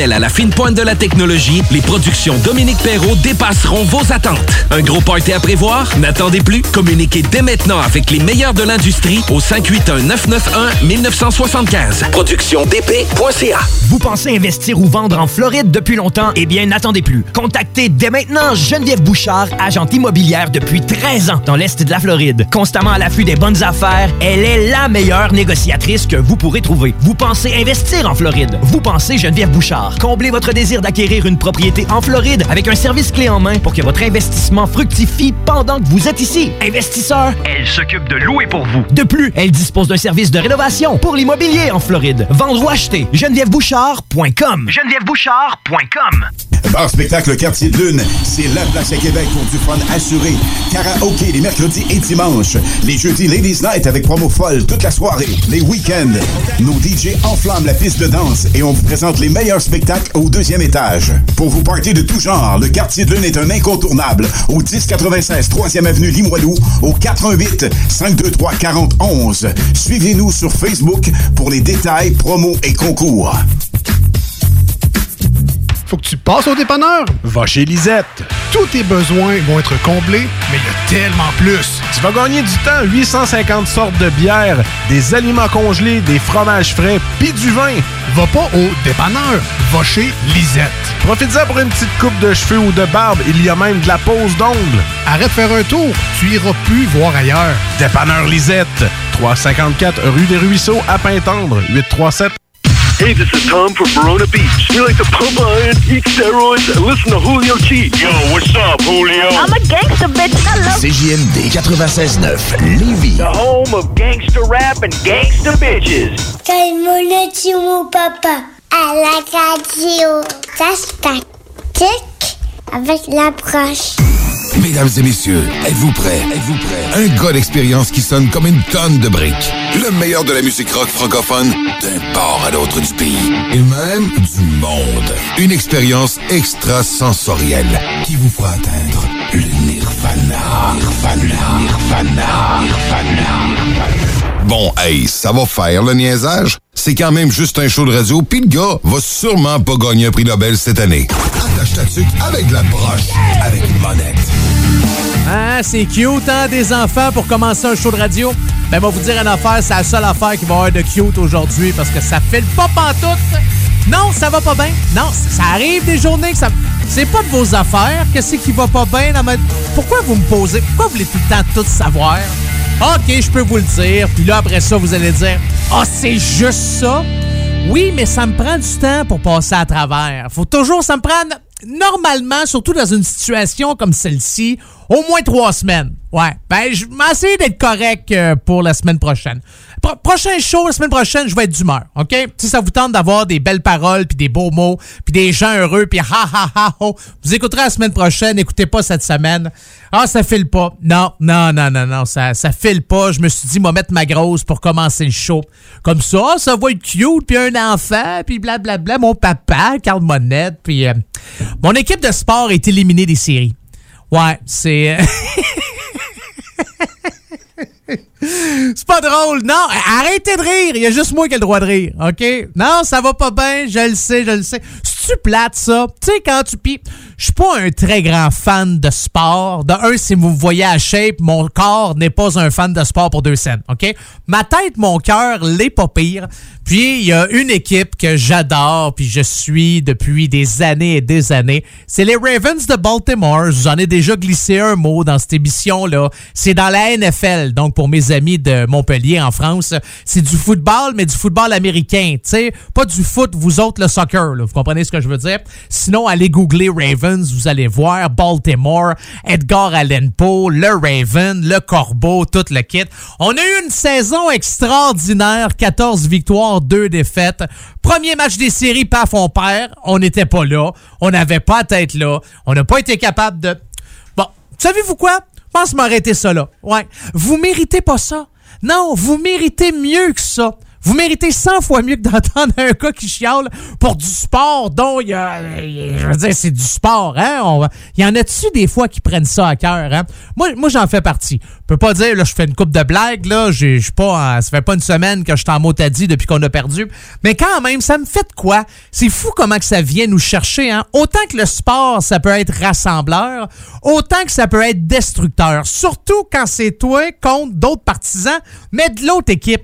À la fine pointe de la technologie, les productions Dominique Perrault dépasseront vos attentes. Un gros party à prévoir? N'attendez plus. Communiquez dès maintenant avec les meilleurs de l'industrie au 581-991-1975. Productiondp.ca Vous pensez investir ou vendre en Floride depuis longtemps? Eh bien, n'attendez plus. Contactez dès maintenant Geneviève Bouchard, agente immobilière depuis 13 ans dans l'Est de la Floride. Constamment à l'affût des bonnes affaires, elle est la meilleure négociatrice que vous pourrez trouver. Vous pensez investir en Floride? Vous pensez Geneviève Bouchard? Comblez votre désir d'acquérir une propriété en Floride avec un service clé en main pour que votre investissement fructifie pendant que vous êtes ici. Investisseur, elle s'occupe de louer pour vous. De plus, elle dispose d'un service de rénovation pour l'immobilier en Floride. Vendre ou acheter, genevièvebouchard.com. genevièvebouchard.com. Bar spectacle Quartier de Lune, c'est la place à Québec pour du fun assuré. Karaoke les mercredis et dimanches. Les jeudis Ladies Night avec promo folle toute la soirée. Les week-ends, nos DJ enflamment la piste de danse et on vous présente les meilleurs spectacles au deuxième étage. Pour vous partir de tout genre, le Quartier de Lune est un incontournable au 1096 3e avenue Limoilou au 88 523 4011. Suivez-nous sur Facebook pour les détails, promos et concours. Faut que tu passes au dépanneur. Va chez Lisette. Tous tes besoins vont être comblés, mais il y a tellement plus. Tu vas gagner du temps. 850 sortes de bières, des aliments congelés, des fromages frais, puis du vin. Va pas au dépanneur. Va chez Lisette. Profites-en pour une petite coupe de cheveux ou de barbe. Il y a même de la pose d'ongles. Arrête de faire un tour. Tu iras plus voir ailleurs. Dépanneur Lisette. 354 rue des Ruisseaux à Pintendre. 837 Hey, this is Tom from Verona Beach. You like to pump iron, eat steroids, and listen to Julio G. Yo, what's up, Julio? I'm a gangster, bitch. Hello. CJMD 96.9, Lévis. The home of gangster rap and gangster bitches. Calme-le, mon papa. À la radio. Ça se tactique avec l'approche. Mesdames et messieurs, êtes-vous prêts? Êtes-vous prêts? Un gars d'expérience qui sonne comme une tonne de briques. Le meilleur de la musique rock francophone d'un port à l'autre du pays. Et même du monde. Une expérience extrasensorielle qui vous fera atteindre le nirvana. Nirvana. Nirvana. Nirvana. Bon, hey, ça va faire le niaisage? C'est quand même juste un show de radio, pis le gars va sûrement pas gagner un prix Nobel cette année. Attache ta avec la broche, avec une monette. Ah, c'est cute, hein, des enfants pour commencer un show de radio. Ben, moi, vous dire une affaire, c'est la seule affaire qui va avoir de cute aujourd'hui parce que ça fait le pas pantoute. Non, ça va pas bien. Non, ça arrive des journées que ça. C'est pas de vos affaires. Qu'est-ce qui va pas bien. Pourquoi vous me posez? Pourquoi vous voulez tout le temps tout savoir? OK, je peux vous le dire. Puis là, après ça, vous allez dire Ah, oh, c'est juste ça? Oui, mais ça me prend du temps pour passer à travers. Faut toujours, ça me prend normalement, surtout dans une situation comme celle-ci, au moins trois semaines. Ouais. Ben, je vais essayer d'être correct euh, pour la semaine prochaine. Pro prochain show, la semaine prochaine, je vais être d'humeur, OK? Si ça vous tente d'avoir des belles paroles, puis des beaux mots, puis des gens heureux, puis ha ha ha ho, vous écouterez la semaine prochaine, écoutez pas cette semaine. Ah, ça file pas. Non, non, non, non, non, ça, ça file pas. Je me suis dit, moi mettre ma grosse pour commencer le show. Comme ça, ça va être cute, puis un enfant, puis blablabla, mon papa, Carl Monette, puis... Euh, mon équipe de sport est éliminée des séries. Ouais, c'est... C'est pas drôle. Non, arrêtez de rire. Il y a juste moi qui ai le droit de rire. OK? Non, ça va pas bien. Je le sais, je le sais. C'est-tu plate, ça? Tu sais, quand tu pis Je suis pas un très grand fan de sport. De un, si vous me voyez à shape, mon corps n'est pas un fan de sport pour deux scènes. OK? Ma tête, mon cœur, l'est pas pire. Puis, il y a une équipe que j'adore, puis je suis depuis des années et des années. C'est les Ravens de Baltimore. J'en ai déjà glissé un mot dans cette émission-là. C'est dans la NFL. Donc, pour mes amis de Montpellier en France, c'est du football, mais du football américain. Tu sais, pas du foot, vous autres, le soccer. Là. Vous comprenez ce que je veux dire? Sinon, allez googler Ravens, vous allez voir Baltimore, Edgar Allan Poe, le Raven, le Corbeau, tout le kit. On a eu une saison extraordinaire, 14 victoires, 2 défaites. Premier match des séries, paf, on perd. On n'était pas là. On n'avait pas à tête là. On n'a pas été capable de... Bon, savez-vous quoi? Je pense m'arrêter ça là. Ouais. Vous méritez pas ça. Non, vous méritez mieux que ça. Vous méritez 100 fois mieux que d'entendre un gars qui chiale pour du sport dont il y a. Je veux dire, c'est du sport, hein? Il y en a-tu des fois qui prennent ça à cœur, hein? Moi, j'en fais partie. Je peux pas dire, là, je fais une coupe de blagues, là. Je suis pas. Ça fait pas une semaine que je suis en motadie depuis qu'on a perdu. Mais quand même, ça me fait quoi? C'est fou comment que ça vient nous chercher, hein? Autant que le sport, ça peut être rassembleur, autant que ça peut être destructeur. Surtout quand c'est toi contre d'autres partisans, mais de l'autre équipe.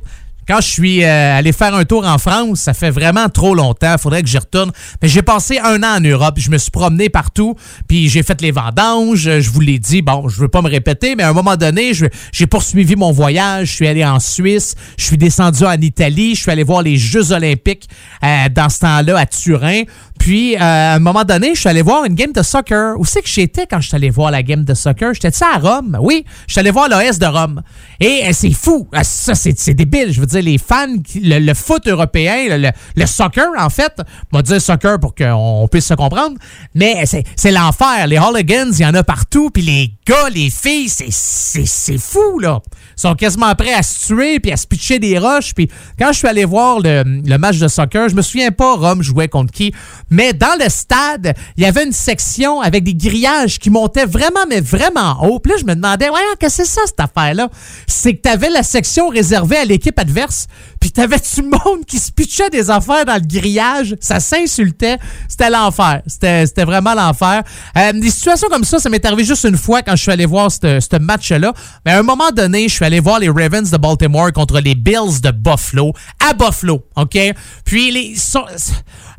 Quand je suis euh, allé faire un tour en France, ça fait vraiment trop longtemps. Faudrait que j'y retourne. Mais j'ai passé un an en Europe. Je me suis promené partout. Puis j'ai fait les vendanges. Je vous l'ai dit. Bon, je veux pas me répéter, mais à un moment donné, j'ai poursuivi mon voyage. Je suis allé en Suisse. Je suis descendu en Italie. Je suis allé voir les Jeux olympiques euh, dans ce temps-là à Turin. Puis, euh, à un moment donné, je suis allé voir une game de soccer. Où c'est que j'étais quand je suis allé voir la game de soccer? J'étais à Rome? Oui, je suis allé voir l'OS de Rome. Et euh, c'est fou. Ah, Ça, c'est débile. Je veux dire, les fans, le, le foot européen, le, le- soccer, en fait, on va dire soccer pour qu'on puisse se comprendre, mais c'est c'est l'enfer. Les hooligans, il y en a partout. Puis les gars, les filles, c'est- c'est c'est fou, là. Ils sont quasiment prêts à se tuer puis à se pitcher des roches. Puis quand je suis allé voir le, le match de soccer, je me souviens pas Rome jouait contre qui, mais dans le stade, il y avait une section avec des grillages qui montaient vraiment, mais vraiment haut. Puis là, je me demandais, ouais, qu'est-ce que c'est ça, cette affaire-là? C'est que t'avais la section réservée à l'équipe adverse, puis t'avais du monde qui se pitchait des affaires dans le grillage? Ça s'insultait. C'était l'enfer. C'était vraiment l'enfer. Euh, des situations comme ça, ça m'est arrivé juste une fois quand je suis allé voir ce match-là. Mais à un moment donné, je suis allé voir les Ravens de Baltimore contre les Bills de Buffalo à Buffalo, OK? Puis les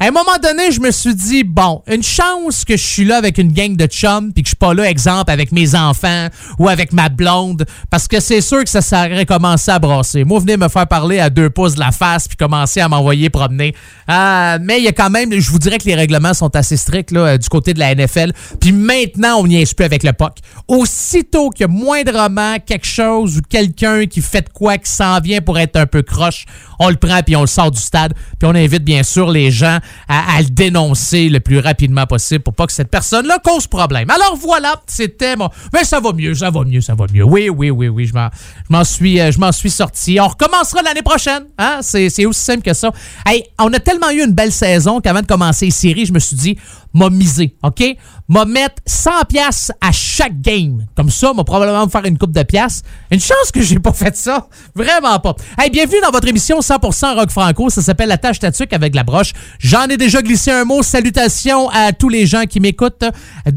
à un moment donné, je me suis dit bon, une chance que je suis là avec une gang de chums puis que je suis pas là exemple avec mes enfants ou avec ma blonde parce que c'est sûr que ça s'aurait commencé à brasser. Moi, venez me faire parler à deux pouces de la face puis commencer à m'envoyer promener. Euh, mais il y a quand même, je vous dirais que les règlements sont assez stricts là, euh, du côté de la NFL. Puis maintenant, on n'y est plus avec le POC. Aussitôt qu'il y a moindrement quelque chose ou quelqu'un qui fait de quoi, qui s'en vient pour être un peu croche, on le prend puis on le sort du stade. Puis on invite bien sûr les gens à, à le dénoncer le plus rapidement possible pour pas que cette personne-là cause problème. Alors voilà, c'était mon... Mais ça va mieux, ça va mieux, ça va mieux. Oui, oui, oui, oui, je m'en, suis, euh, je m'en suis sorti. On recommencera l'année prochaine. Hein? C'est, c'est aussi simple que ça. Hey, on a tellement eu une belle saison qu'avant de commencer les séries, je me suis dit, m'a misé, OK? M'a mettre 100 pièces à chaque game. Comme ça, m'a probablement me faire une coupe de pièces. Une chance que j'ai pas fait ça. Vraiment pas. Hey, bienvenue dans votre émission 100% rock franco. Ça s'appelle La tâche tatuque avec la broche. J'en ai déjà glissé un mot. Salutations à tous les gens qui m'écoutent.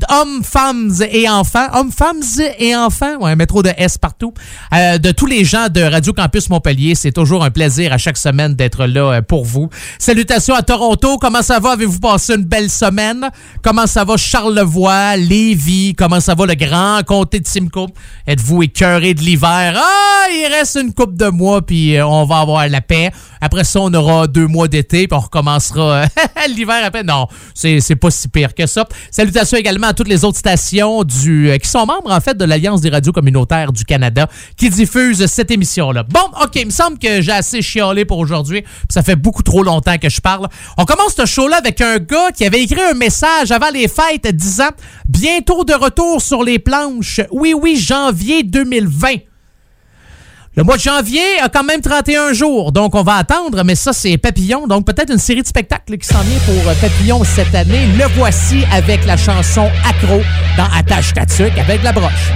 Hommes, femmes et enfants. Hommes, femmes et enfants. Ouais, métro de S partout. Euh, de tous les gens de Radio Campus Montpellier. C'est toujours un plaisir à chaque semaine d'être là euh, pour vous. Salutations à Toronto. Comment ça va? Avez-vous passé une belle semaine? Comment ça va Charlevoix, Lévis? Comment ça va le grand comté de Simcoe? Êtes-vous écœuré de l'hiver? Ah, il reste une coupe de mois, puis euh, on va avoir la paix. Après ça, on aura deux mois d'été, puis on recommencera euh, l'hiver après. Non, c'est c'est pas si pire que ça. Salutations également à toutes les autres stations du euh, qui sont membres, en fait, de l'Alliance des radios communautaires du Canada qui diffusent cette émission-là. Bon, OK, il me semble que j'ai assez chialé pour aujourd'hui, ça fait beaucoup trop longtemps que je parle. On commence ce show-là avec un gars qui avait écrit un message avant les fêtes disant « Bientôt de retour sur les planches. Oui, oui, janvier 2020. » Le mois de janvier a quand même 31 jours, donc on va attendre, mais ça, c'est Papillon. Donc peut-être une série de spectacles qui s'en vient pour euh, Papillon cette année. Le voici avec la chanson Accro dans Attache Tatuc avec la broche.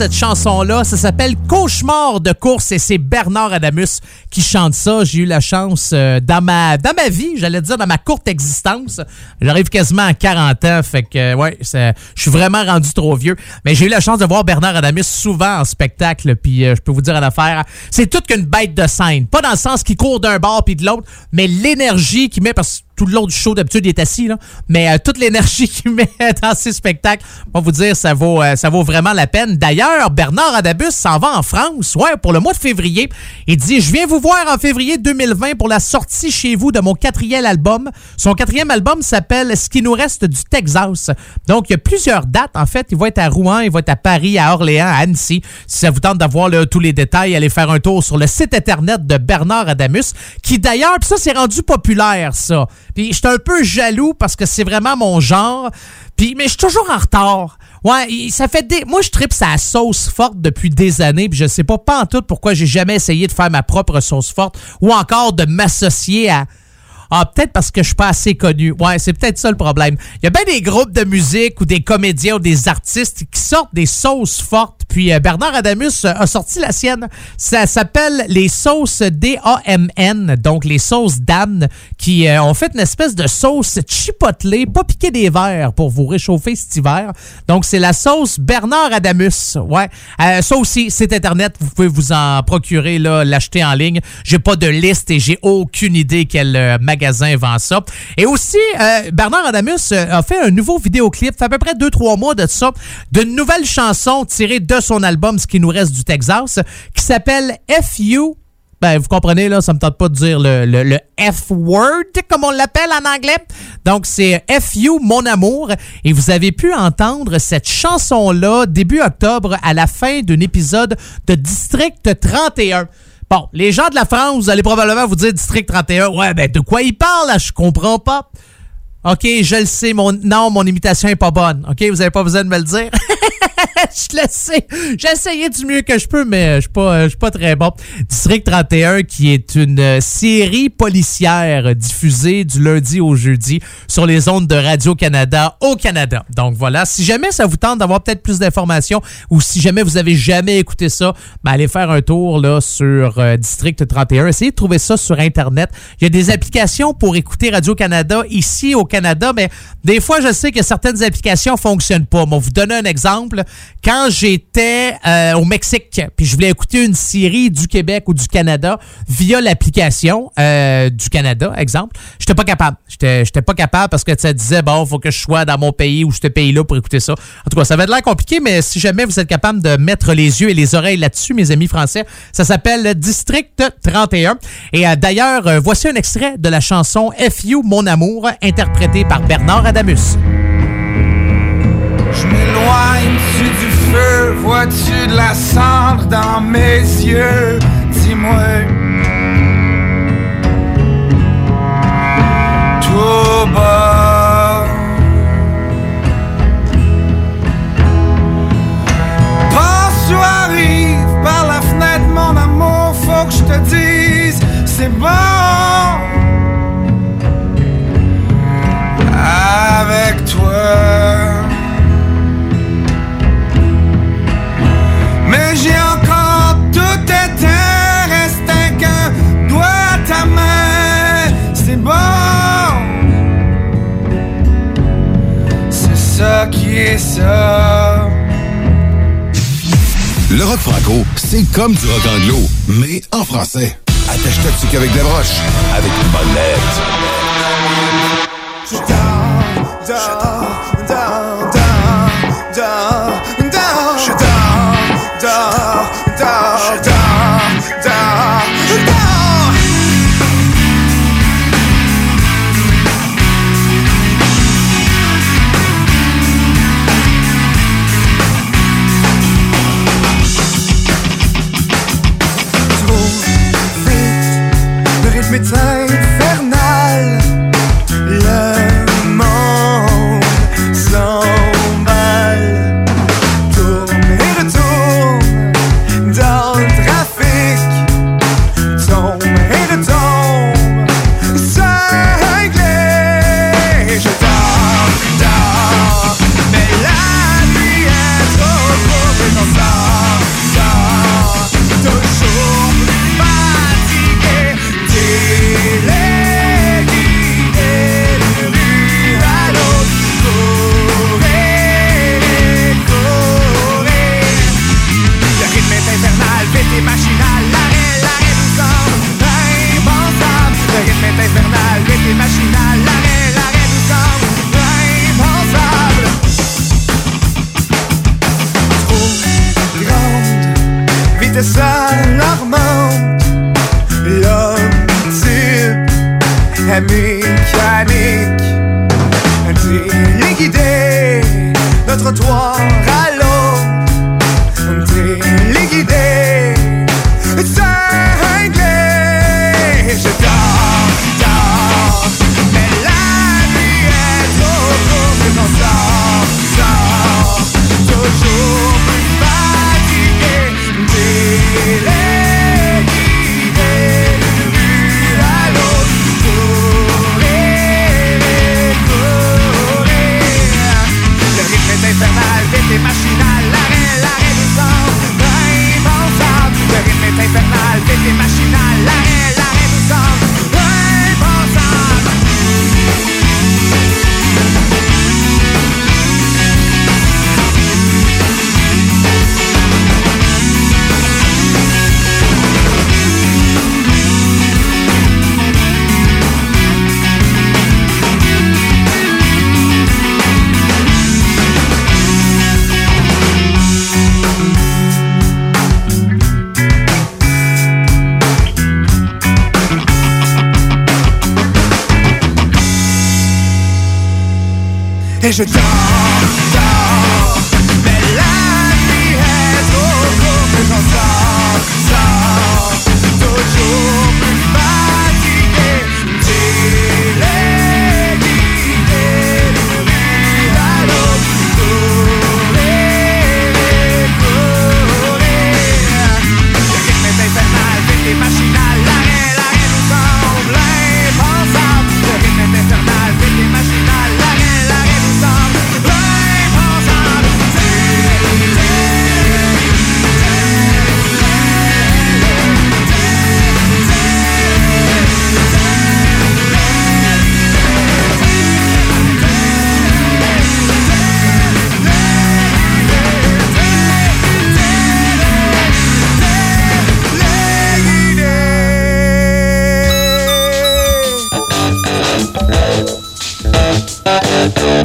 Cette chanson-là. Ça s'appelle Cauchemar de course et c'est Bernard Adamus qui chante ça. J'ai eu la chance euh, dans, ma, vie, j'allais dire dans ma courte existence. J'arrive quasiment à 40 ans, fait que, ouais, je suis vraiment rendu trop vieux. Mais j'ai eu la chance de voir Bernard Adamus souvent en spectacle, puis euh, je peux vous dire à l'affaire, c'est toute qu'une bête de scène. Pas dans le sens qu'il court d'un bord puis de l'autre, mais l'énergie qu'il met, parce que tout le long du show, d'habitude, il est assis, là. Mais euh, toute l'énergie qu'il met dans ses spectacles, on va vous dire, ça vaut, euh, ça vaut vraiment la peine. D'ailleurs, Bernard Adabus s'en va en France, ouais, pour le mois de février. Il dit, je viens vous voir en février 2020 pour la sortie chez vous de mon quatrième album. Son quatrième album s'appelle Ce qui nous reste du Texas. Donc, il y a plusieurs dates. En fait, il va être à Rouen, il va être à Paris, à Orléans, à Annecy. Si ça vous tente d'avoir tous les détails, allez faire un tour sur le site internet de Bernard Adamus, qui d'ailleurs, puis ça, c'est rendu populaire, ça. Puis je suis un peu jaloux parce que c'est vraiment mon genre. Puis, mais je suis toujours en retard. Ouais, ça fait des. Moi, je tripe sa sauce forte depuis des années, puis je sais pas pas en tout pourquoi j'ai jamais essayé de faire ma propre sauce forte ou encore de m'associer à. Ah, peut-être parce que je suis pas assez connu. Ouais, c'est peut-être ça le problème. Il y a bien des groupes de musique ou des comédiens ou des artistes qui sortent des sauces fortes Puis euh, Bernard Adamus euh, a sorti la sienne. Ça s'appelle les sauces D-A-M-N, donc les sauces d'âne, qui euh, ont fait une espèce de sauce chipotelée, pas piquée des verres pour vous réchauffer cet hiver. Donc c'est la sauce Bernard Adamus. Ouais. Ça aussi, c'est Internet. Vous pouvez vous en procurer, l'acheter en ligne. J'ai pas de liste et j'ai aucune idée quel magasin vend ça. Et aussi, Bernard Adamus a fait un nouveau vidéoclip, fait à peu près 2-3 mois de ça, d'une nouvelle chanson tirée de son album Ce qui nous reste du Texas, qui s'appelle FU. Ben, vous comprenez, là, ça me tente pas de dire le, F-word, comme on l'appelle en anglais. Donc, c'est FU, mon amour. Et vous avez pu entendre cette chanson-là début octobre à la fin d'un épisode de District 31. Bon, les gens de la France, vous allez probablement vous dire District 31. Ouais, ben, de quoi ils parlent, là? Je comprends pas. OK, je le sais. Mon, non, mon imitation est pas bonne. OK, vous avez pas besoin de me le dire. je le sais. J'ai essayé du mieux que je peux, mais je suis pas, suis pas très bon. District 31, qui est une euh, série policière diffusée du lundi au jeudi sur les ondes de Radio-Canada au Canada. Donc voilà, si jamais ça vous tente d'avoir peut-être plus d'informations ou si jamais vous avez jamais écouté ça, ben allez faire un tour là sur euh, District 31. Essayez de trouver ça sur Internet. Il y a des applications pour écouter Radio-Canada ici au Canada, mais des fois, je sais que certaines applications fonctionnent pas. On vous donner un exemple. Quand j'étais euh, au Mexique, puis je voulais écouter une série du Québec ou du Canada via l'application euh, du Canada, exemple, j'étais pas capable. J'étais pas capable parce que ça disait, bon, faut que je sois dans mon pays ou ce pays-là pour écouter ça. En tout cas, ça va être l'air compliqué, mais si jamais vous êtes capable de mettre les yeux et les oreilles là-dessus, mes amis français, ça s'appelle District 31. Et euh, d'ailleurs, voici un extrait de la chanson FU, mon amour, interprétée par Bernard Adamus. Je m'éloigne-tu du feu? Vois-tu de la cendre dans mes yeux? Dis-moi. Tout bas. Passe ou arrive par la fenêtre, mon amour, faut que je te dise, c'est bon. Avec toi. Le rock franco, c'est comme du rock anglo, mais en français. Attache-toi dessus qu'avec des broches, avec une bonne lettre.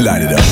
Light it up.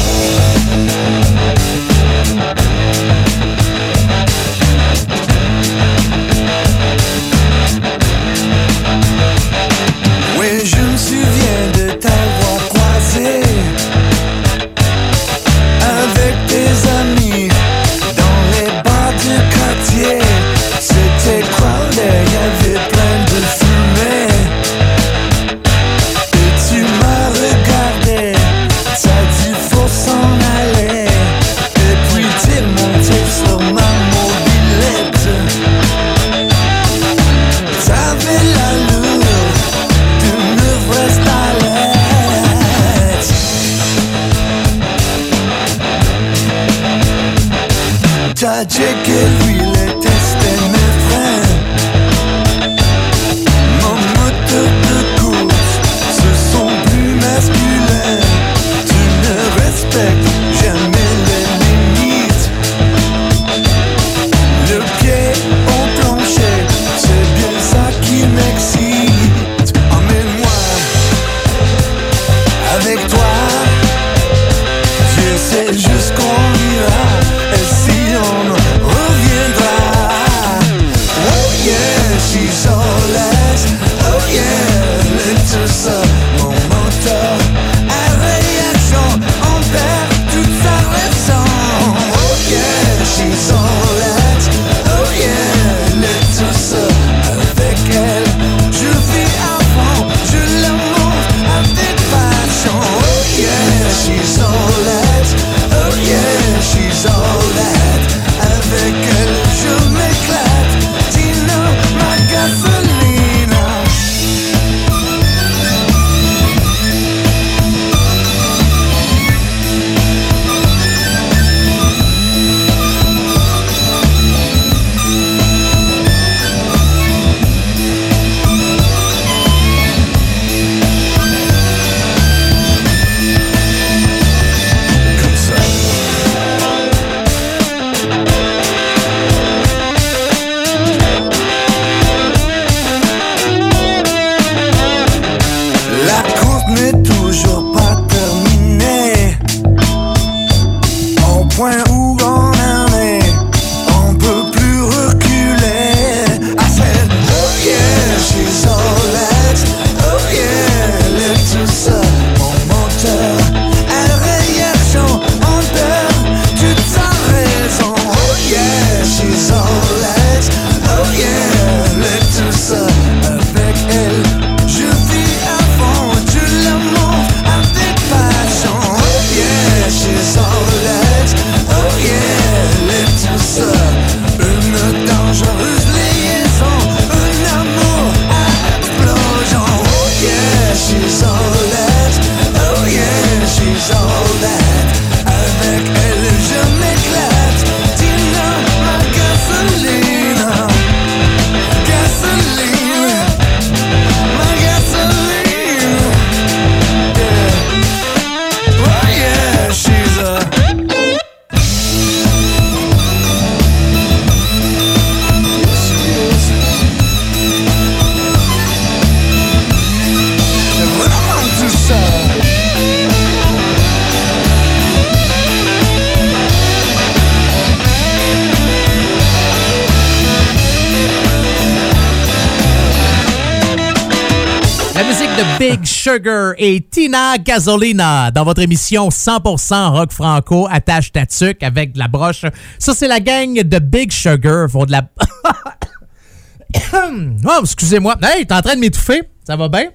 Sugar et Tina Gasolina dans votre émission 100% rock franco attache ta avec de la broche. Ça c'est la gang de Big Sugar la Oh, excusez-moi. Hey, t'es en train de m'étouffer Ça va bien?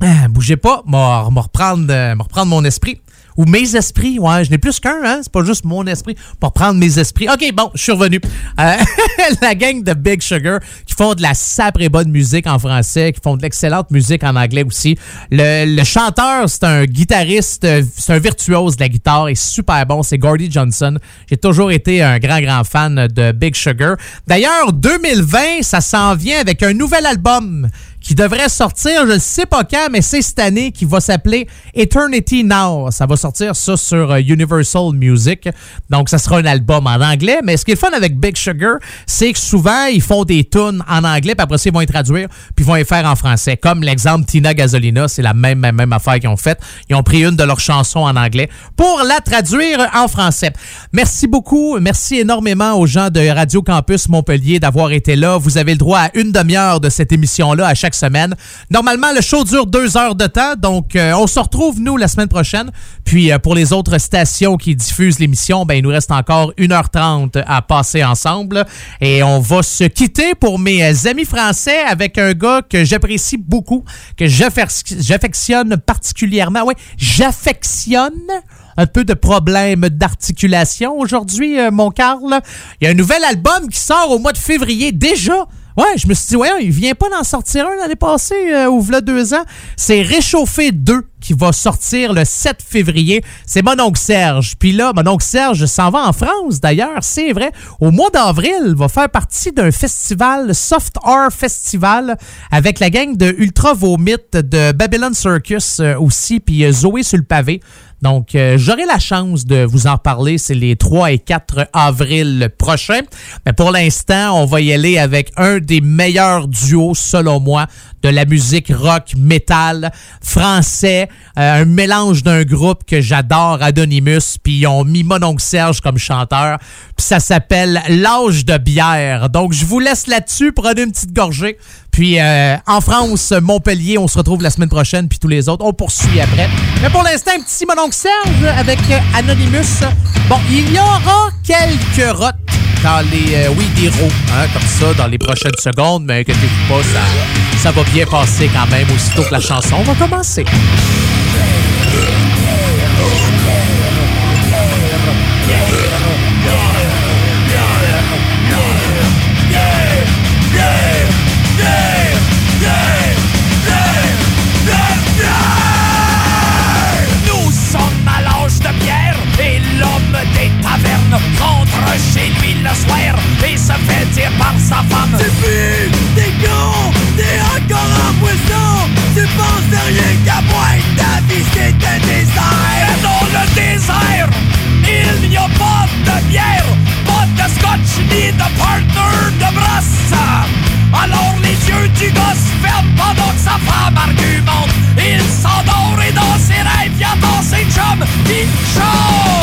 Ah, Bougez pas, m'a reprendre reprendre mon esprit. Ou mes esprits, ouais, je n'ai plus qu'un, hein, c'est pas juste mon esprit, pour prendre mes esprits. OK, bon, je suis revenu. Euh, la gang de Big Sugar qui font de la sapré bonne musique en français, qui font de l'excellente musique en anglais aussi. Le, le chanteur, c'est un guitariste, euh, c'est un virtuose de la guitare et super bon, c'est Gordy Johnson. J'ai toujours été un grand, grand fan de Big Sugar. D'ailleurs, 2020, ça s'en vient avec un nouvel album qui devrait sortir, je ne sais pas quand, mais c'est cette année qui va s'appeler Eternity Now. Ça va sortir ça sur euh, Universal Music. Donc, ça sera un album en anglais. Mais ce qui est fun avec Big Sugar, c'est que souvent, ils font des tunes en anglais, puis après ça, ils vont les traduire, puis ils vont les faire en français. Comme l'exemple Tina Gasolina, c'est la même, même, même affaire qu'ils ont faite. Ils ont pris une de leurs chansons en anglais pour la traduire en français. Merci beaucoup. Merci énormément aux gens de Radio Campus Montpellier d'avoir été là. Vous avez le droit à une demi-heure de cette émission-là à chaque semaine. Normalement, le show dure deux heures de temps, donc euh, on se retrouve, nous, la semaine prochaine. Puis euh, pour les autres stations qui diffusent l'émission, ben, il nous reste encore 1h30 à passer ensemble. Et on va se quitter pour mes euh, amis français avec un gars que j'apprécie beaucoup, que j'affectionne particulièrement. Oui, j'affectionne un peu de problèmes d'articulation aujourd'hui, mon Carl. Il y a un nouvel album qui sort au mois de février déjà. Ouais, je me suis dit, ouais, il vient pas d'en sortir un l'année passée euh, ou v'là deux ans. C'est Réchauffé 2 qui va sortir le 7 février. C'est mon oncle Serge. Puis là, mon oncle Serge s'en va en France d'ailleurs, c'est vrai. Au mois d'avril, il va faire partie d'un festival, Soft Art Festival, avec la gang de Ultra Vomit de Babylon Circus euh, aussi, puis euh, Zoé sur le pavé. Donc, euh, j'aurai la chance de vous en parler. C'est les 3 et 4 avril prochains. Mais pour l'instant, on va y aller avec un des meilleurs duos, selon moi, de la musique rock, metal, français. Euh, un mélange d'un groupe que j'adore, Anonymous. Puis ils ont mis mon oncle Serge comme chanteur. Puis ça s'appelle L'âge de bière. Donc, je vous laisse là-dessus. Prenez une petite gorgée. Puis euh, en France, Montpellier, on se retrouve la semaine prochaine, puis tous les autres. On poursuit après. Mais pour l'instant, un petit mononcle Serge avec euh, Anonymous. Bon, il y aura quelques rottes dans les... euh, oui, des roues, hein, comme ça, dans les prochaines secondes. Mais inquiétez-vous pas, ça, ça va bien passer quand même, aussitôt que la chanson va commencer. Soir et se fait dire par sa femme. Tu fumes, t'es con, t'es encore en poisson. Tu penses de rien qu'à moi et ta vie c'est un désert. Et dans le désert, il n'y a pas de bière, pas de scotch ni de partner de brosse alors les yeux du gosse ferment pendant que sa femme argumente. Il s'endort et dans ses rêves il attend ses chums qui chantent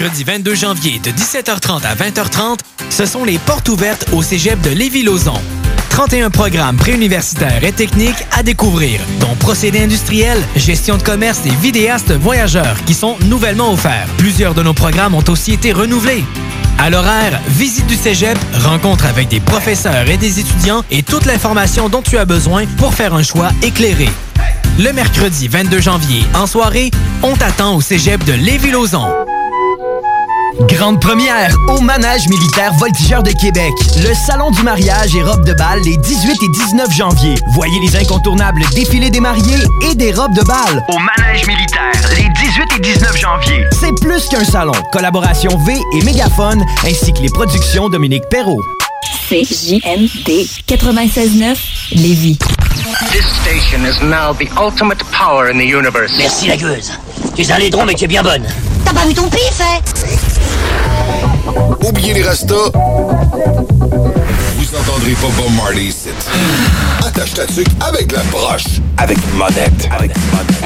mercredi 22 janvier de 17h30 à 20h30, ce sont les portes ouvertes au cégep de Lévis-Lauzon. 31 programmes préuniversitaires et techniques à découvrir, dont procédés industriels, gestion de commerce et vidéastes voyageurs qui sont nouvellement offerts. Plusieurs de nos programmes ont aussi été renouvelés. À l'horaire, visite du cégep, rencontre avec des professeurs et des étudiants et toute l'information dont tu as besoin pour faire un choix éclairé. Le mercredi 22 janvier, en soirée, on t'attend au cégep de Lévis-Lauzon. Grande première au Manège militaire Voltigeur de Québec. Le salon du mariage et robes de bal les 18 et 19 janvier. Voyez les incontournables défilés des mariés et des robes de bal. Au Manège militaire les 18 et 19 janvier. C'est plus qu'un salon. Collaboration V et Mégaphone ainsi que les productions Dominique Perrault. CJMD 96.9 Lévis. This station is now the ultimate power in the universe. Merci la gueuse. Tu es un laidron mais tu es bien bonne. T'as pas vu ton pif, hein? Oubliez les rastas. Vous entendrez pas Bob Marley ici. Attache ta tuque avec la broche. Avec monette. Avec monette.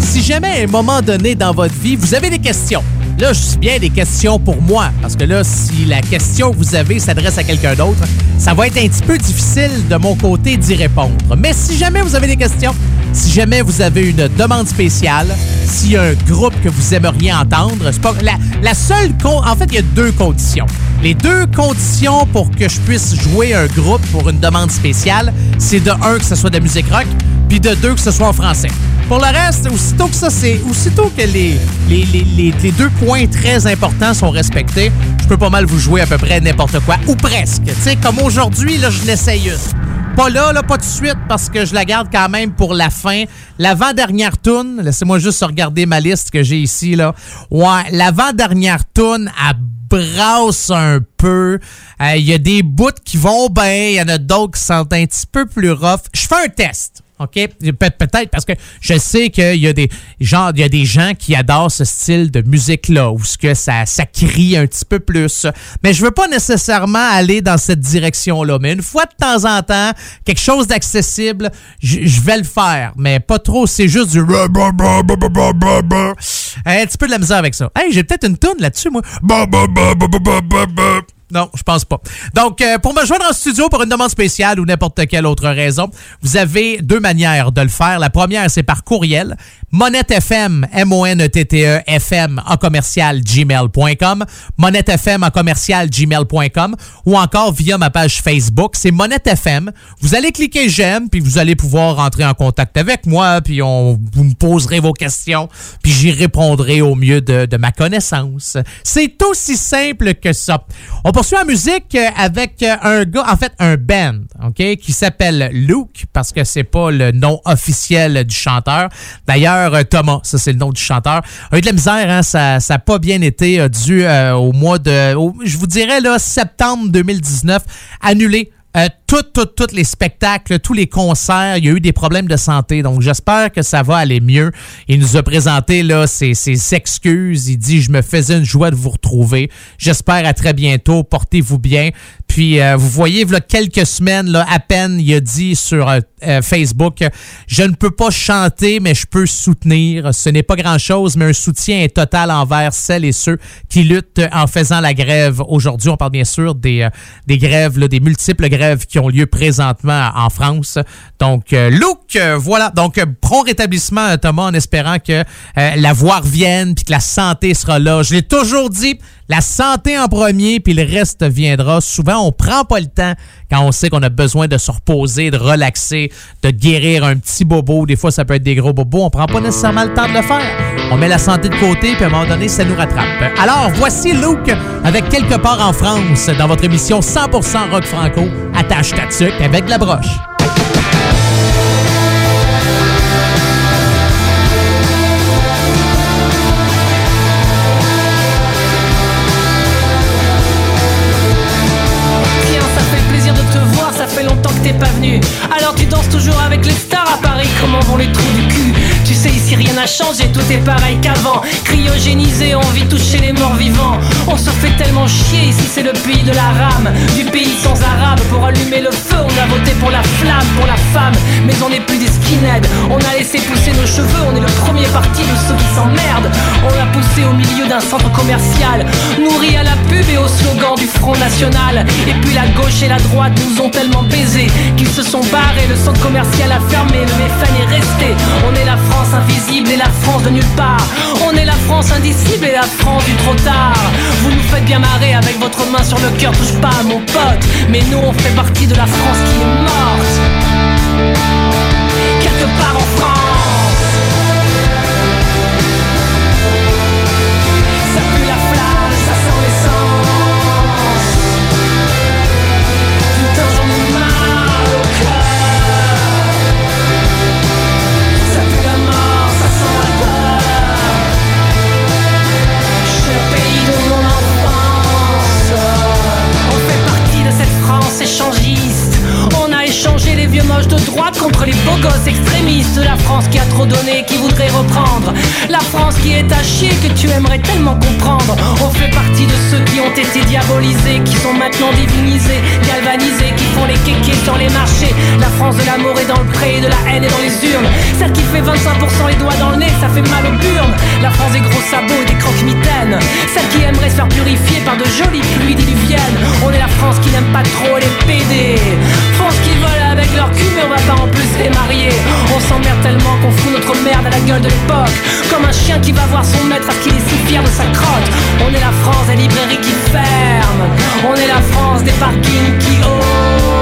Si jamais à un moment donné dans votre vie, vous avez des questions, là, je dis bien des questions pour moi, parce que là, si la question que vous avez s'adresse à quelqu'un d'autre, ça va être un petit peu difficile de mon côté d'y répondre. Mais si jamais vous avez des questions, si jamais vous avez une demande spéciale, s'il y a un groupe que vous aimeriez entendre, c'est pas la, seule en fait, il y a deux conditions. Les deux conditions pour que je puisse jouer un groupe pour une demande spéciale, c'est de un que ce soit de la musique rock, puis de deux que ce soit en français. Pour le reste, aussitôt que ça, c'est aussitôt que les, les, les, les- deux points très importants sont respectés, je peux pas mal vous jouer à peu près n'importe quoi, ou presque. Tu sais, comme aujourd'hui, là, je l'essaye une. Pas là, là, pas de suite, parce que je la garde quand même pour la fin. L'avant-dernière toune, laissez-moi juste regarder ma liste que j'ai ici, là. Ouais, l'avant-dernière toune, elle brasse un peu. Euh, Il y a des bouts qui vont bien, il y en a d'autres qui sont un petit peu plus rough. Je fais un test. OK? Pe- Peut-être parce que je sais qu'il y a des genre, il y a des gens qui adorent ce style de musique-là, où ce que ça, ça crie un petit peu plus. Mais je veux pas nécessairement aller dans cette direction-là. Mais une fois de temps en temps, quelque chose d'accessible, je vais le faire. Mais pas trop, c'est juste du un petit peu de la misère avec ça. Hey, j'ai peut-être une toune là-dessus, moi. Non, je pense pas. Donc, euh, pour me joindre en studio pour une demande spéciale ou n'importe quelle autre raison, vous avez deux manières de le faire. La première, c'est par courriel. MonetteFM, M-O-N-E-T-T-E, FM, en commercial, gmail.com. MonetteFM, en commercial, gmail.com. Ou encore via ma page Facebook, c'est MonetteFM. Vous allez cliquer j'aime, puis vous allez pouvoir rentrer en contact avec moi, puis on, vous me poserez vos questions, puis j'y répondrai au mieux de, de ma connaissance. C'est aussi simple que ça. On poursuit en musique avec un gars, en fait, un band, OK, qui s'appelle Luke, parce que c'est pas le nom officiel du chanteur. D'ailleurs, euh, Thomas, ça c'est le nom du chanteur, a eu de la misère, hein, ça n'a pas bien été euh, dû euh, au mois de, je vous dirais, là, septembre 2019, annulé tous les spectacles, tous les concerts, il y a eu des problèmes de santé. Donc, j'espère que ça va aller mieux. Il nous a présenté là ses, ses excuses. Il dit, je me faisais une joie de vous retrouver. J'espère à très bientôt. Portez-vous bien. Puis, euh, vous voyez, là, quelques semaines, là, à peine, il a dit sur euh, euh, Facebook, je ne peux pas chanter, mais je peux soutenir. Ce n'est pas grand-chose, mais un soutien est total envers celles et ceux qui luttent en faisant la grève aujourd'hui. On parle bien sûr des, grèves, des multiples grèves qui ont lieu présentement en France. Donc, Luc, voilà. Donc, prompt rétablissement, Thomas, en espérant que la voix revienne puis que la santé sera là. Je l'ai toujours dit, la santé en premier, puis le reste viendra. Souvent, on prend pas le temps quand on sait qu'on a besoin de se reposer, de relaxer, de guérir un petit bobo. Des fois, ça peut être des gros bobos. On prend pas nécessairement le temps de le faire. On met la santé de côté, puis à un moment donné, ça nous rattrape. Alors, voici Luke avec Quelque part en France dans votre émission 100% rock franco. Attache ta tuque avec la broche. Tu danses toujours avec les stars à Paris, comment vont les trous du cul si rien n'a changé, tout est pareil qu'avant. Cryogénisé, on vit toucher les morts vivants. On se fait tellement chier, ici c'est le pays de la rame. Du pays sans arabe, pour allumer le feu, on a voté pour la flamme, pour la femme. Mais on n'est plus des skinheads, on a laissé pousser nos cheveux, on est le premier parti de ceux qui s'emmerdent. On l'a poussé au milieu d'un centre commercial, nourri à la pub et au slogan du Front National. Et puis la gauche et la droite nous ont tellement baisés qu'ils se sont barrés, le centre commercial a fermé, le MFN est resté. On est la France invisible et la France de nulle part. On est la France indicible et la France du trop tard. Vous nous faites bien marrer avec votre main sur le cœur, touche pas à mon pote. Mais nous on fait partie de la France qui est morte. Quelque part en France. Vieux moches de droite contre les beaux gosses extrémistes. La France qui a trop donné, qui voudrait reprendre. La France qui est à chier, que tu aimerais tellement comprendre. On fait partie de ceux qui ont été diabolisés, qui sont maintenant divinisés, galvanisés, qui font les kékés sur les marchés. La France de l'amour est dans le pré, de la haine est dans les urnes. Celle qui fait 25% les doigts dans le nez, ça fait mal aux burnes. La France des gros sabots et des croque-mitaines. Celle qui aimerait se faire purifier par de jolies pluies diluviennes. On est la France qui n'aime pas trop les PD. France qui vole avec leur mais on va pas en plus les marier. On s'emmerde tellement qu'on fout notre merde à la gueule de l'époque. Comme un chien qui va voir son maître parce qu'il est si fier de sa crotte. On est la France des librairies qui ferment. On est la France des parkings qui ouvrent.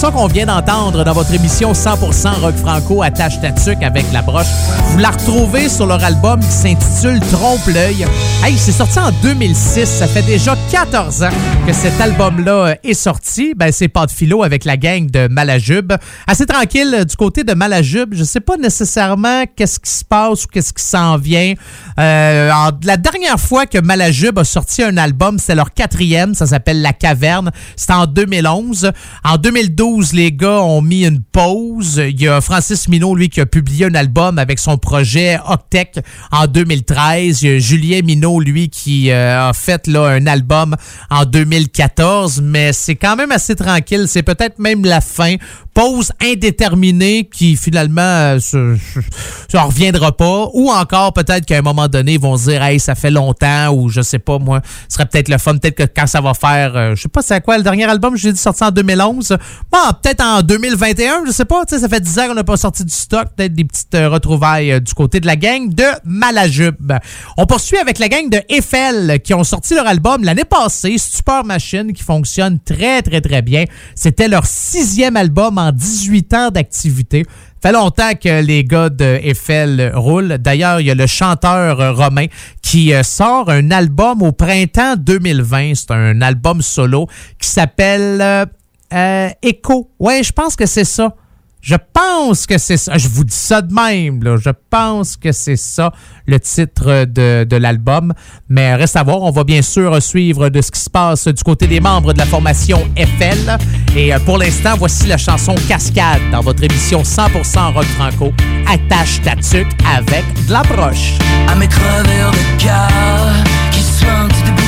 Chanson qu'on vient d'entendre dans votre émission 100% rock franco attache ta avec la broche, vous la retrouvez sur leur album qui s'intitule Trompe l'œil. Hey, c'est sorti en 2006, ça fait déjà 14 ans que cet album-là euh, est sorti. Ben, c'est pas de philo avec la gang de Malajube. Assez tranquille euh, du côté de Malajube. Je sais pas nécessairement qu'est-ce qui se passe ou qu'est-ce qui s'en vient. Euh, la dernière fois que Malajube a sorti un album, c'est leur quatrième. Ça s'appelle La Caverne. C'était en 2011. En 2012, les gars ont mis une pause. Il y a Francis Minot, lui, qui a publié un album avec son projet Octec en 2013. Il y a Julien Minot, lui, qui euh, a fait un album en 2014. Mais c'est quand même assez tranquille. C'est peut-être même la fin. Indéterminée qui finalement euh, reviendra pas. Ou encore peut-être qu'à un moment donné, ils vont se dire Hey, ça fait longtemps ou je sais pas moi, ce serait peut-être le fun. Peut-être que quand ça va faire, euh, je sais pas c'est à quoi le dernier album, j'ai dit sorti en 2011. Bon, peut-être en 2021, je sais pas, tu sais, ça fait 10 ans qu'on n'a pas sorti du stock, peut-être des petites euh, retrouvailles euh, du côté de la gang de Malajube. On poursuit avec la gang de Eiffel qui ont sorti leur album l'année passée, Stupeur Machine, qui fonctionne très très très bien. C'était leur sixième album en 18 ans d'activité. Fait longtemps que les gars de Eiffel roulent. D'ailleurs, il y a le chanteur euh, romain qui euh, sort un album au printemps 2020. C'est un album solo qui s'appelle euh, euh, Echo. Ouais, je pense que c'est ça. Je pense que c'est ça. Je vous dis ça de même. Là. Je pense que c'est ça le titre de, de l'album. Mais reste à voir. On va bien sûr suivre de ce qui se passe du côté des membres de la formation Eiffel. Et euh, pour l'instant, voici la chanson Cascade dans votre émission 100% rock franco. Attache ta tuque avec de la broche. À mes travers de qui des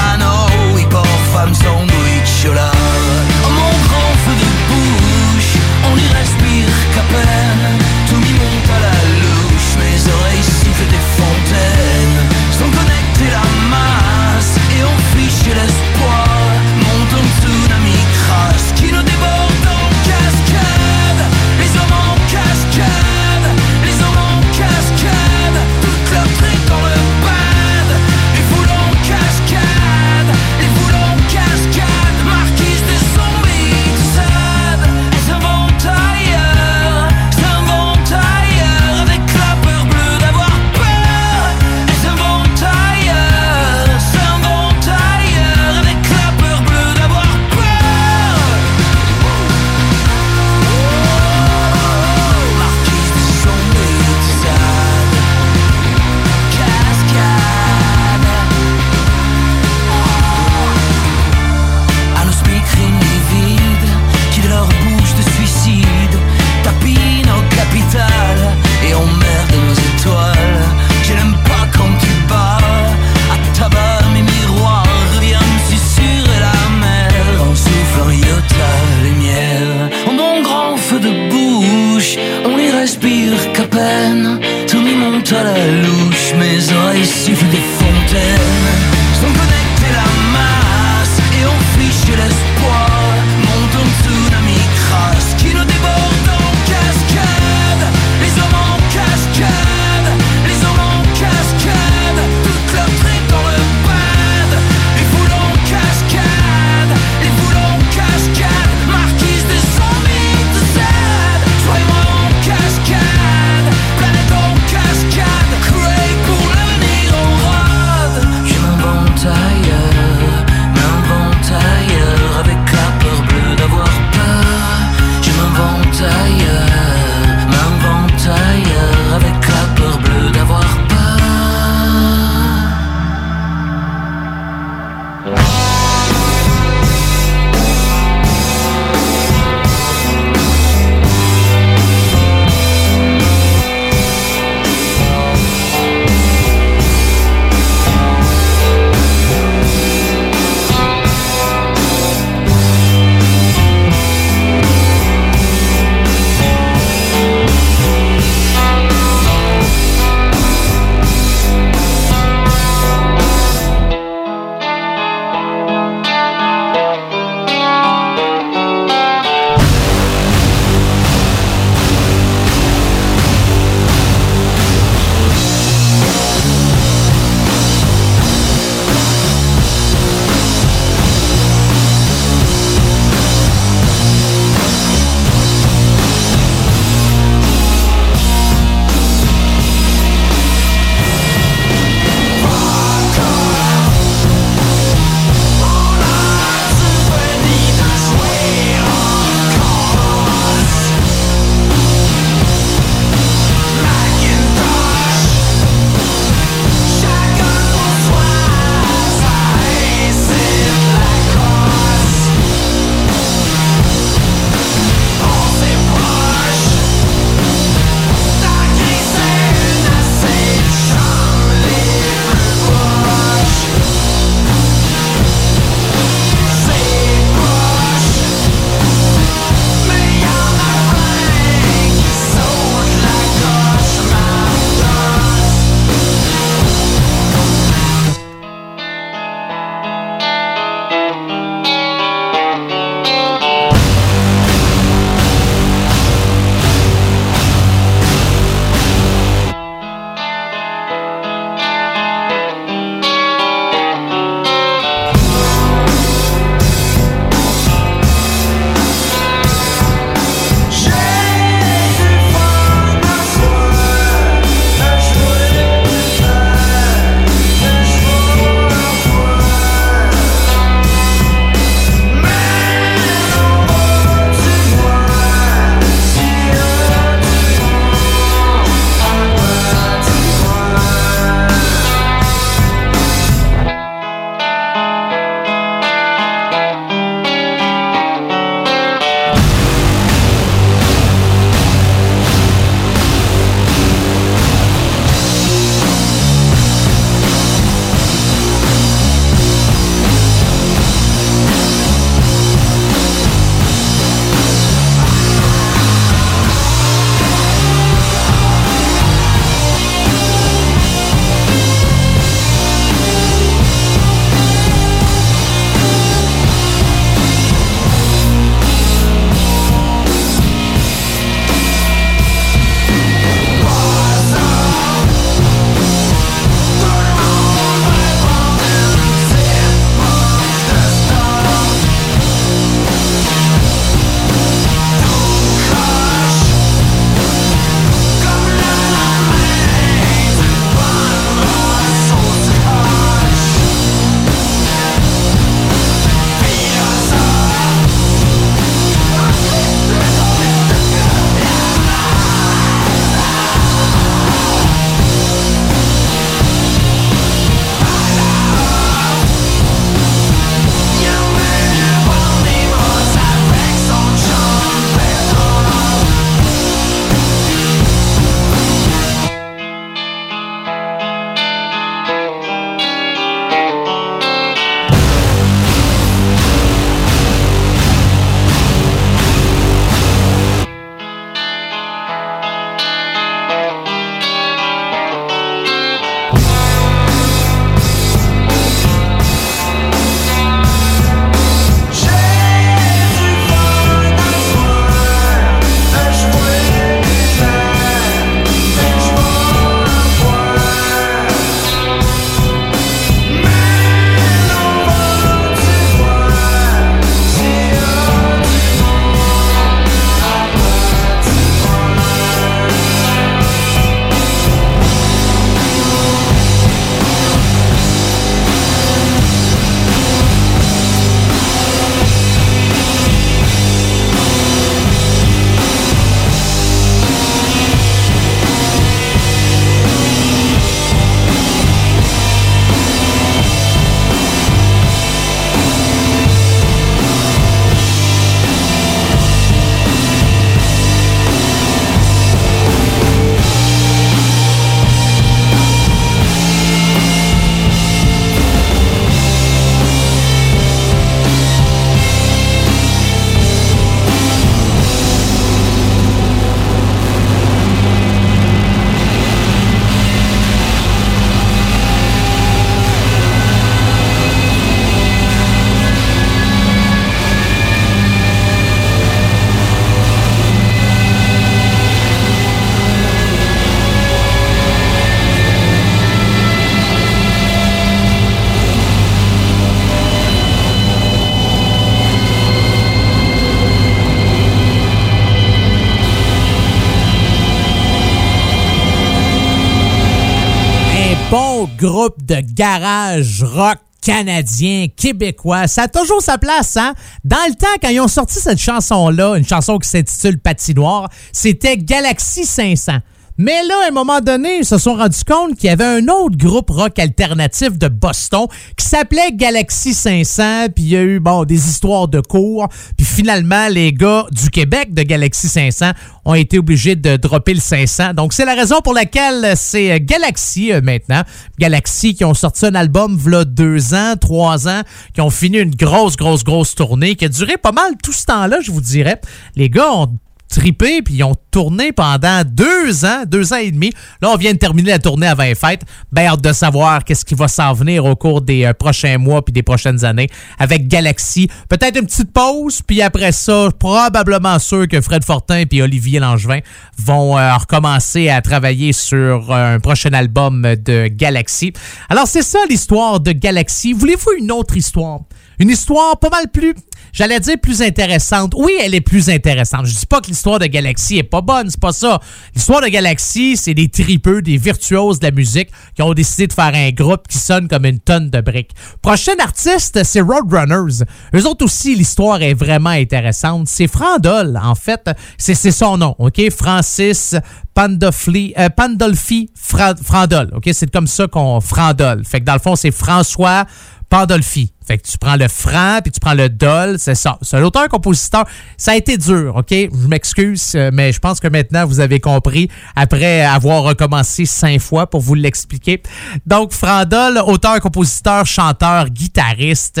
groupe de garage rock canadien, québécois. Ça a toujours sa place, hein? Dans le temps, quand ils ont sorti cette chanson-là, une chanson qui s'intitule Patinoire, c'était Galaxy 500. Mais là, à un moment donné, ils se sont rendus compte qu'il y avait un autre groupe rock alternatif de Boston qui s'appelait Galaxy 500, puis il y a eu, bon, des histoires de cours, puis finalement, les gars du Québec de Galaxy 500 ont été obligés de dropper le 500. Donc, c'est la raison pour laquelle c'est euh, Galaxy euh, maintenant. Galaxy qui ont sorti un album, v'là deux ans, trois ans, qui ont fini une grosse, grosse, grosse tournée qui a duré pas mal tout ce temps-là, je vous dirais. Les gars ont trippé, puis ils ont tourné pendant deux ans, deux ans et demi. Là, on vient de terminer la tournée avant les fêtes. Ben, hâte de savoir qu'est-ce qui va s'en venir au cours des euh, prochains mois puis des prochaines années avec Galaxy. Peut-être une petite pause, puis après ça, probablement sûr que Fred Fortin puis Olivier Langevin vont euh, recommencer à travailler sur euh, un prochain album de Galaxy. Alors, c'est ça l'histoire de Galaxy. Voulez-vous une autre histoire? Une histoire pas mal plus J'allais dire plus intéressante. Oui, elle est plus intéressante. Je dis pas que l'histoire de Galaxy est pas bonne, c'est pas ça. L'histoire de Galaxy, c'est des tripeux, des virtuoses de la musique qui ont décidé de faire un groupe qui sonne comme une tonne de briques. Prochain artiste, c'est Roadrunners. Eux autres aussi, l'histoire est vraiment intéressante. C'est Frandol, en fait. C'est son nom, OK? Francis Pandolfi, euh, Pandolfi Fra- Frandol, OK? C'est comme ça qu'on... Frandol. Fait que dans le fond, c'est François Pandolfi. Fait que tu prends le franc puis tu prends le dol, c'est ça. C'est un auteur-compositeur. Ça a été dur, OK? Je m'excuse, euh, mais je pense que maintenant vous avez compris après avoir recommencé cinq fois pour vous l'expliquer. Donc, Frandol, auteur-compositeur, chanteur, guitariste,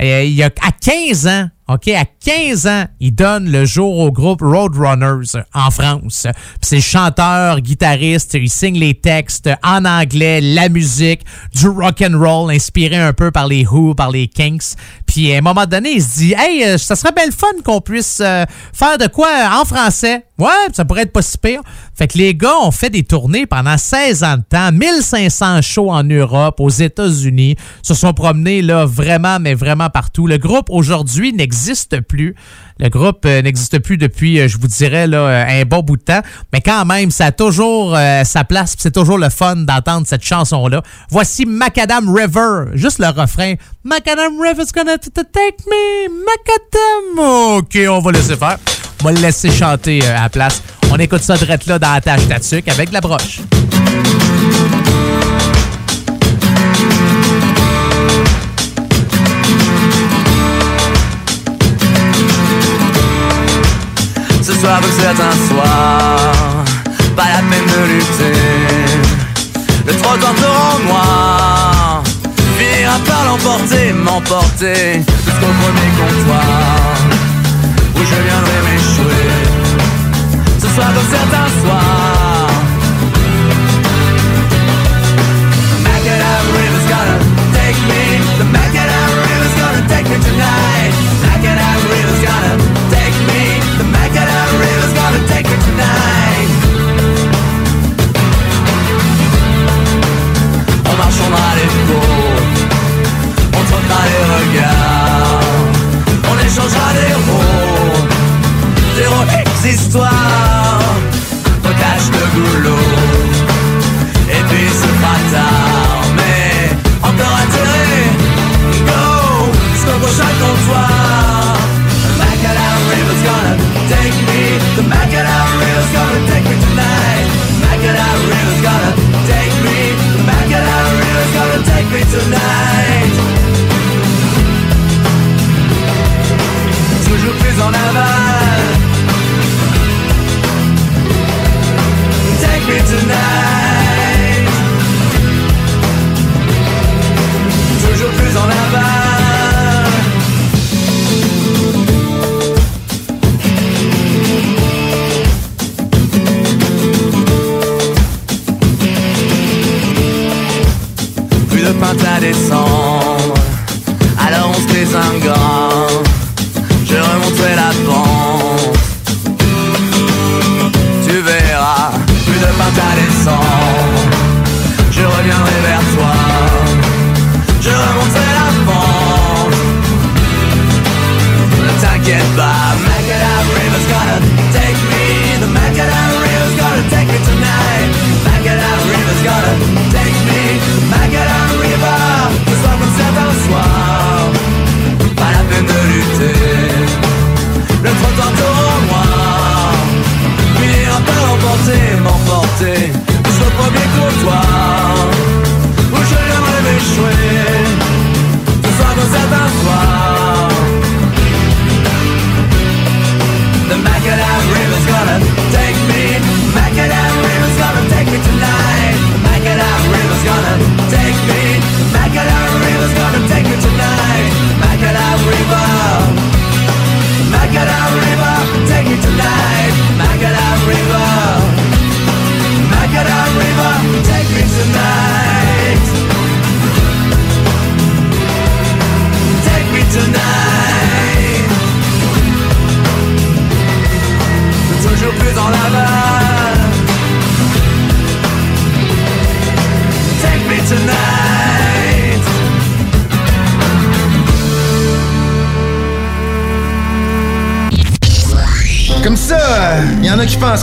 euh, il y a à 15 ans, OK, à 15 ans, il donne le jour au groupe Roadrunners en France. Puis c'est chanteur, guitariste, il signe les textes en anglais, la musique, du rock and roll inspiré un peu par les Who, par les Kinks. Puis à un moment donné, il se dit "Hey, euh, ça serait bien le fun qu'on puisse euh, faire de quoi en français." Ouais, ça pourrait être pas si. Fait que les gars ont fait des tournées pendant 16 ans de temps, 1500 shows en Europe, aux États-Unis, se sont promenés là vraiment mais vraiment partout. Le groupe aujourd'hui n'existe plus. Le groupe euh, n'existe plus depuis, euh, je vous dirais, là, euh, un bon bout de temps. Mais quand même, ça a toujours sa place. C'est toujours le fun d'entendre cette chanson-là. Voici Macadam River. Juste le refrain. Macadam River's gonna take me. Macadam. OK, on va laisser faire. On va le laisser chanter à la place. On écoute ça direct là dans la tâche d'Atuc avec la broche. Ce soir comme certains soirs Pas la peine de lutter. Le trottoir rend noir Finira par l'emporter, m'emporter. Jusqu'au premier comptoir Où je viendrai m'échouer Ce soir comme certains soirs The Macadam River's gonna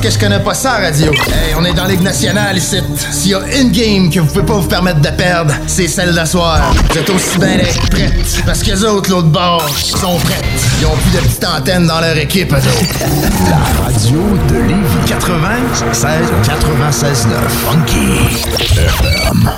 que je connais pas ça, radio. Hey, on est dans Ligue nationale ici. S'il y a une game que vous pouvez pas vous permettre de perdre, c'est celle d'asseoir. Vous êtes aussi bien d'être prêtes. Parce que les autres, l'autre bord, sont prêtes. Ils ont plus de petites antennes dans leur équipe, eux autres. La radio de Lévis 96 96 9 Funky.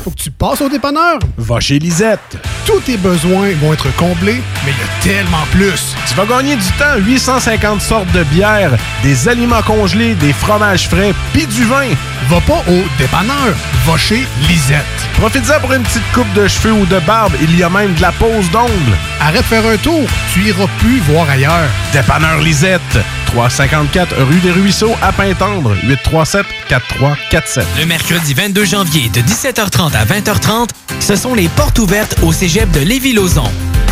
Faut que tu passes au dépanneur. Va chez Lisette. Tous tes besoins vont être comblés, mais il y a tellement plus. Tu vas gagner du temps. 850 sortes de bières, des aliments congelés, des fromages frais, puis du vin. Va pas au dépanneur. Va chez Lisette. Profites-en pour une petite coupe de cheveux ou de barbe. Il y a même de la pose d'ongles. Arrête de faire un tour. Tu iras plus voir ailleurs. Dépanneur Lisette. 354 rue des Ruisseaux à Pintendre. 837 4347. Le mercredi 22 janvier de 17h30 à 20h30, ce sont les portes ouvertes au cégep de Lévis-Lauzon.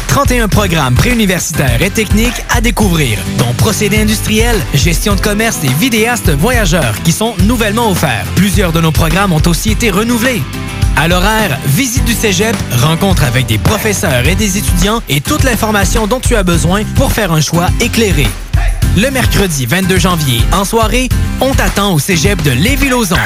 31 programmes préuniversitaires et techniques à découvrir, dont procédés industriels, gestion de commerce et vidéastes voyageurs qui sont nouvellement offerts. Plusieurs de nos programmes ont aussi été renouvelés. À l'horaire, visite du cégep, rencontre avec des professeurs et des étudiants et toute l'information dont tu as besoin pour faire un choix éclairé. Le mercredi 22 janvier, en soirée, on t'attend au cégep de Lévis-Lauzon.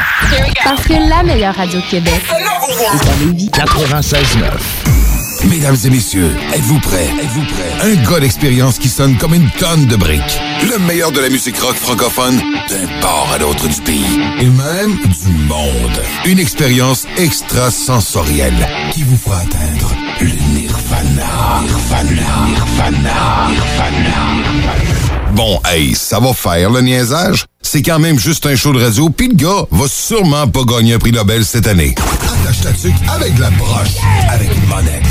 Parce que la meilleure radio de Québec est à Lévis. 96 9. Mesdames et messieurs, êtes-vous prêts? Êtes-vous prêts? Un gars d'expérience qui sonne comme une tonne de briques. Le meilleur de la musique rock francophone d'un port à l'autre du pays. Et même du monde. Une expérience extrasensorielle qui vous fera atteindre le nirvana. Nirvana. Nirvana. Nirvana. Bon, hey, ça va faire le niaisage? C'est quand même juste un show de radio, puis va sûrement pas gagner un prix Nobel cette année. Attache ta avec la broche, avec une monette.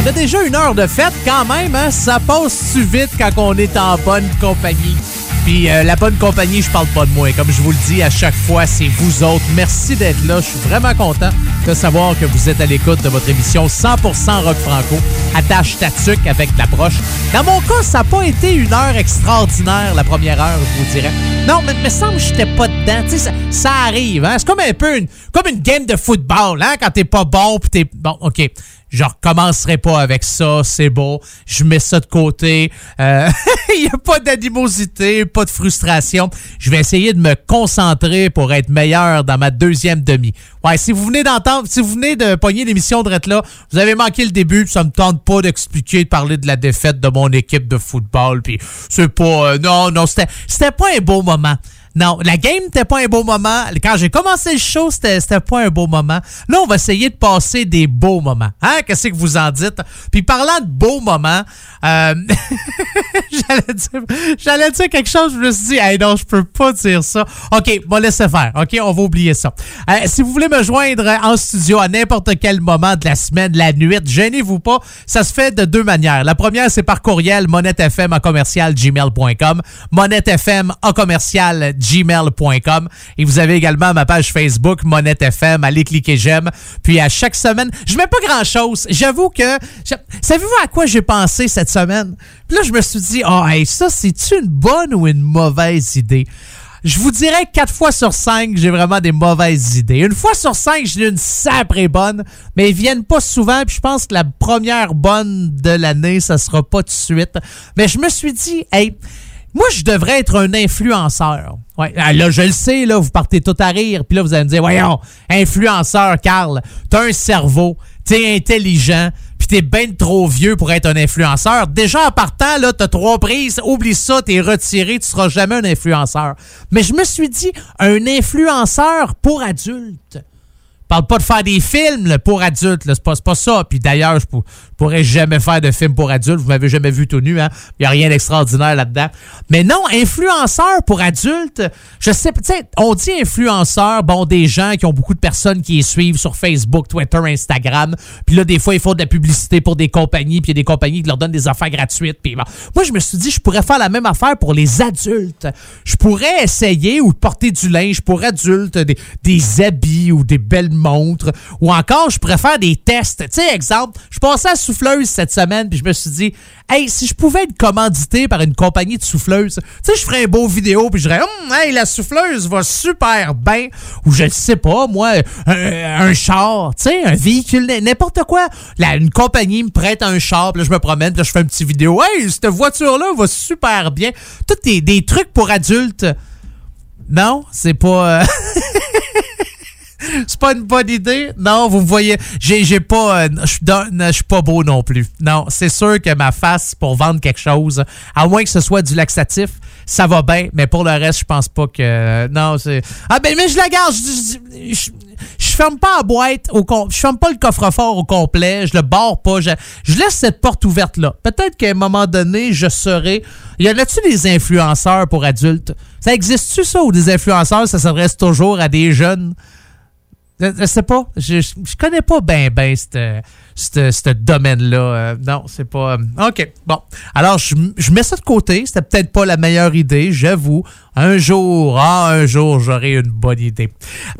On a déjà une heure de fête quand même, hein? Ça passe-tu vite quand on est en bonne compagnie? Puis euh, la bonne compagnie, je parle pas de moi. Comme je vous le dis à chaque fois, c'est vous autres. Merci d'être là. Je suis vraiment content de savoir que vous êtes à l'écoute de votre émission 100% rock franco. Attache ta tuque avec la broche. Dans mon cas, ça n'a pas été une heure extraordinaire, la première heure, je vous dirais. Non, mais me semble que j'étais pas dedans. Ça, ça arrive. Hein? C'est comme un peu une, comme une game de football, hein? Quand t'es pas bon, puis t'es... Bon, OK. Je recommencerai pas avec ça, c'est beau. Je mets ça de côté. Il n'y a pas d'animosité, pas de frustration. Je vais essayer de me concentrer pour être meilleur dans ma deuxième demi. Ouais, si vous venez d'entendre, si vous venez de pogner l'émission de là, vous avez manqué le début, ça me tente pas d'expliquer, de parler de la défaite de mon équipe de football, puis c'est pas... euh, non, non, c'était c'était pas un beau moment. Non, la game n'était pas un beau moment. Quand j'ai commencé le show, c'était pas un beau moment. Là, on va essayer de passer des beaux moments. Hein? Qu'est-ce que vous en dites? Puis parlant de beaux moments, euh, j'allais dire, quelque chose, je me suis dit, hey, non, je peux pas dire ça. OK, bon, laissez faire. OK, on va oublier ça. Euh, si vous voulez me joindre en studio à n'importe quel moment de la semaine, la nuit, gênez-vous pas. Ça se fait de deux manières. La première, c'est par courriel, monettefm à commercial gmail.com, monettefm à commercial gmail.com. Et vous avez également ma page Facebook, Monette FM. Allez cliquer j'aime. Puis à chaque semaine, je mets pas grand chose. J'avoue que, savez-vous à quoi j'ai pensé cette semaine? Puis là, je me suis dit, oh, ça, c'est-tu une bonne ou une mauvaise idée? Je vous dirais 4 fois sur 5, j'ai vraiment des mauvaises idées. Une fois sur 5, j'ai une saprée bonne, mais ils viennent pas souvent. Puis je pense que la première bonne de l'année, ça sera pas tout de suite. Mais je me suis dit, hey, moi, je devrais être un influenceur. Ouais, ah, là, je le sais, là, vous partez tout à rire. Puis là, vous allez me dire, voyons, influenceur, Carl, t'as un cerveau, t'es intelligent, puis t'es ben trop vieux pour être un influenceur. Déjà, en partant, là, t'as trois prises, oublie ça, t'es retiré, tu seras jamais un influenceur. Mais je me suis dit, un influenceur pour adultes parle pas de faire des films pour adultes, là. c'est pas, ça. Puis d'ailleurs, je, pour- je pourrais jamais faire de film pour adultes. Vous m'avez jamais vu tout nu, hein? Il y a rien d'extraordinaire là-dedans. Mais non, influenceur pour adultes, je sais, tu on dit influenceur, bon, des gens qui ont beaucoup de personnes qui les suivent sur Facebook, Twitter, Instagram. Puis là, des fois, ils font de la publicité pour des compagnies, puis il y a des compagnies qui leur donnent des affaires gratuites. Puis. Moi, je me suis dit, je pourrais faire la même affaire pour les adultes. Je pourrais essayer ou porter du linge pour adultes, des, des habits ou des belles montres. Ou encore, je pourrais faire des tests. Tu sais, exemple, je passais à souffleuse cette semaine, puis je me suis dit, hey, si je pouvais être commandité par une compagnie de souffleuses, tu sais, je ferais un beau vidéo, puis je dirais, Hum, hey, la souffleuse va super bien. Ou je ne sais pas, moi, un, un char, tu sais, un véhicule, n'importe quoi. Là, une compagnie me prête un char, puis là, je me promène, puis là, je fais une petite vidéo. Hey, cette voiture-là va super bien. Tout des, des trucs pour adultes Non, c'est pas. euh, c'est pas une bonne idée. Non, vous me voyez. J'ai, j'ai pas. euh, Je suis pas beau non plus. Non, c'est sûr que ma face pour vendre quelque chose, à moins que ce soit du laxatif, ça va bien. Mais pour le reste, je pense pas que. Non, c'est. Ah ben mais je la garde. Je, ferme pas la boîte au com- je ferme pas le coffre-fort au complet, je le barre pas, je, je laisse cette porte ouverte là. Peut-être qu'à un moment donné, je serai y en a-tu des influenceurs pour adultes? Ça existe-tu ça ou des influenceurs ça s'adresse toujours à des jeunes? Je, je sais pas. Je, je, connais pas bien ben ce domaine-là. Euh, non, c'est pas. euh, OK. Bon. Alors, je, je mets ça de côté. C'était peut-être pas la meilleure idée, j'avoue. Un jour, ah, un jour, j'aurai une bonne idée.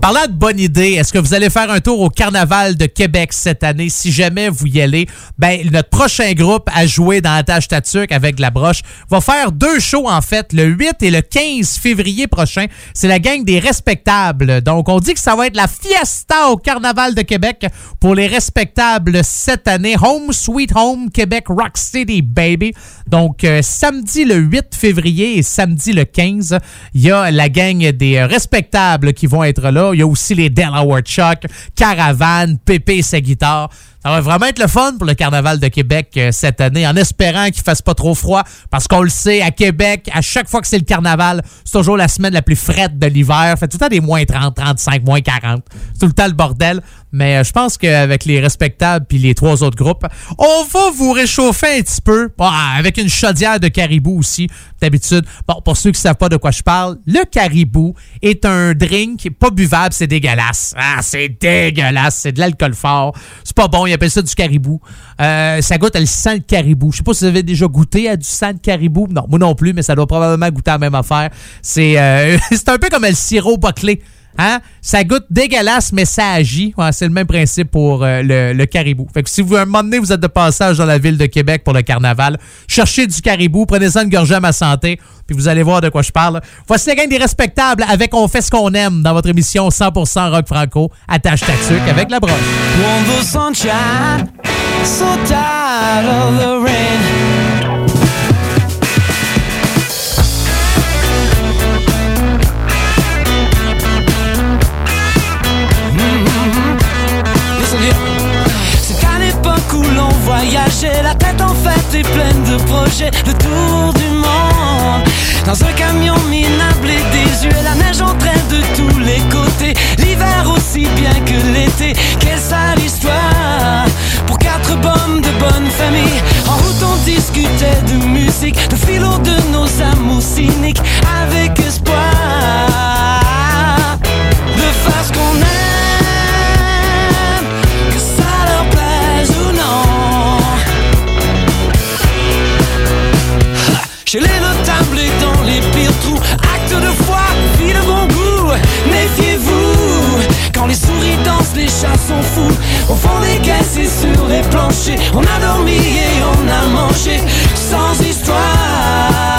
Parlant de bonne idée, est-ce que vous allez faire un tour au Carnaval de Québec cette année? Si jamais vous y allez, ben, notre prochain groupe à jouer dans la tâche tatuc avec la broche va faire deux shows, en fait, le 8 et le 15 février prochain. C'est la gang des respectables. Donc, on dit que ça va être la fiesta au Carnaval de Québec pour les respectables cette année. Home Sweet Home Québec Rock City, baby. Donc, euh, samedi le 8 février et samedi le 15, il y a la gang des euh, respectables qui vont être là. Il y a aussi les Delaware Chuck, Caravane, Pépé et sa guitare. Ça va vraiment être le fun pour le Carnaval de Québec euh, cette année, en espérant qu'il fasse pas trop froid, parce qu'on le sait, à Québec, à chaque fois que c'est le Carnaval, c'est toujours la semaine la plus frette de l'hiver. Fait tout le temps des moins 30, 35, moins 40. C'est tout le temps le bordel. Mais euh, je pense qu'avec les respectables puis les trois autres groupes, on va vous réchauffer un petit peu. Bon, avec une chaudière de caribou aussi, d'habitude. Bon, pour ceux qui savent pas de quoi je parle, le caribou est un drink pas buvable, c'est dégueulasse. Ah, c'est dégueulasse. C'est de l'alcool fort. C'est pas bon, ils appellent ça du caribou. Euh, ça goûte à le sang de caribou. Je sais pas si vous avez déjà goûté à du sang de caribou. Non, moi non plus, mais ça doit probablement goûter à la même affaire. C'est euh, un peu comme le sirop boclé. Hein? Ça goûte dégueulasse, mais ça agit. C'est le même principe pour euh, le, caribou. Fait que si vous, un moment donné, vous êtes de passage dans la ville de Québec pour le carnaval, cherchez du caribou, prenez-en une gorgée à ma santé, puis vous allez voir de quoi je parle. Voici la gang des respectables avec On fait ce qu'on aime dans votre émission 100% rock franco, attache ta tuque avec la broche. L'on voyageait, la tête en fait est pleine de projets, le tour du monde. Dans un camion minable et désuet, la neige entraîne de tous les côtés, l'hiver aussi bien que l'été. Quelle sale histoire. Pour quatre bombes de bonne famille. En route on discutait de musique, de philo de nos amours cyniques, avec espoir. De faire ce qu'on aime, chats sont fous. Au fond des caisses et sur les planchers, on a dormi et on a mangé sans histoire.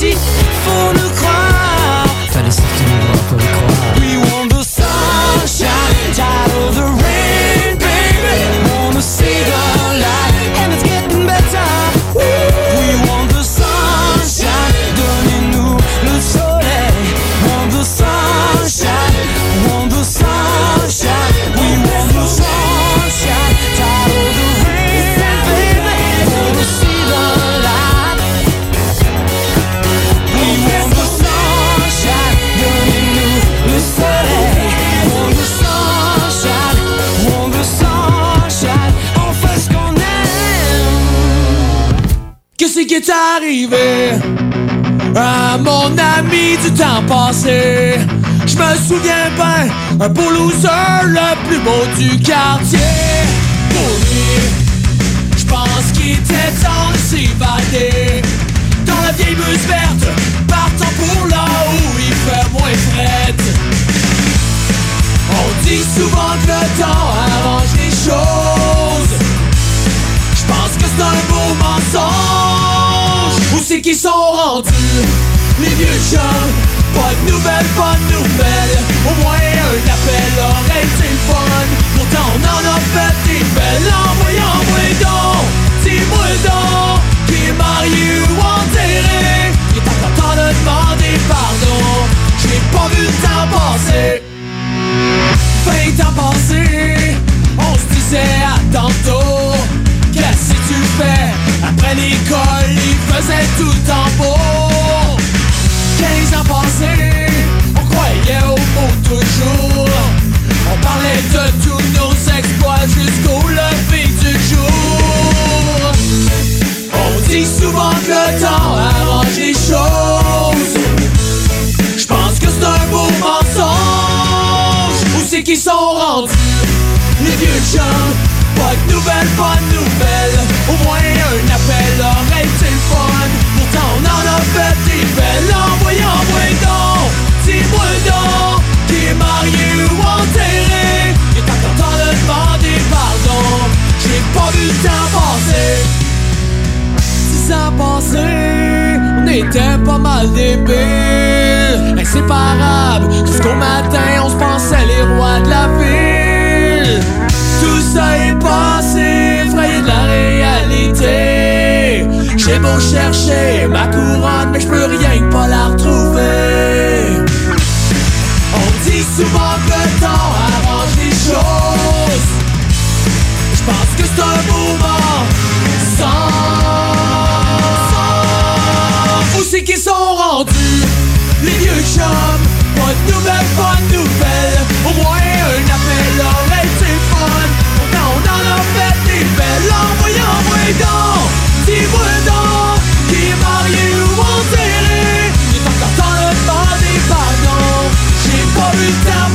A menti à mon ami du temps passé? Je me souviens bien, un beau loser, le plus beau du quartier. Pour lui, je pense qu'il était temps de s'évader. Dans la vieille buse verte, partant pour là où il fait moins fret. On dit souvent que le temps arrange les choses. Je pense que c'est un beau mensonge c'est qu'ils sont rendus Les vieux chums Pas de nouvelles, pas de nouvelles. Au moins un appel aurait été fun. Pourtant on en a fait des belles. Envoyez, envoyez donc Dis-moi Qui est marié ou enterré Il est encore temps de demander pardon. J'ai pas vu le temps passer tout le temps beau. 15 ans passés, on croyait au mot toujours. On parlait de tous nos exploits jusqu'au lever du jour. On dit souvent que le temps arrange les choses. Je pense que c'est un beau mensonge Où c'est qu'ils sont rendus? Les vieux chums Pas de nouvelles, pas de nouvelles Au moins un appel aurait été le temps passés, on était pas mal débiles, inséparables. Jusqu'au matin, on se pensait les rois de la ville. Tout ça est passé, effrayé de la réalité. J'ai beau chercher ma couronne, mais je peux rien De nouvelles, pas de nouvelles Au moins un appel aurait été fun. On en a fait des belles. Envoyez, envoyez donc Dis-moi donc Qui est marié ou enterré. Est encore temps de demander pardon J'ai pas vu le temps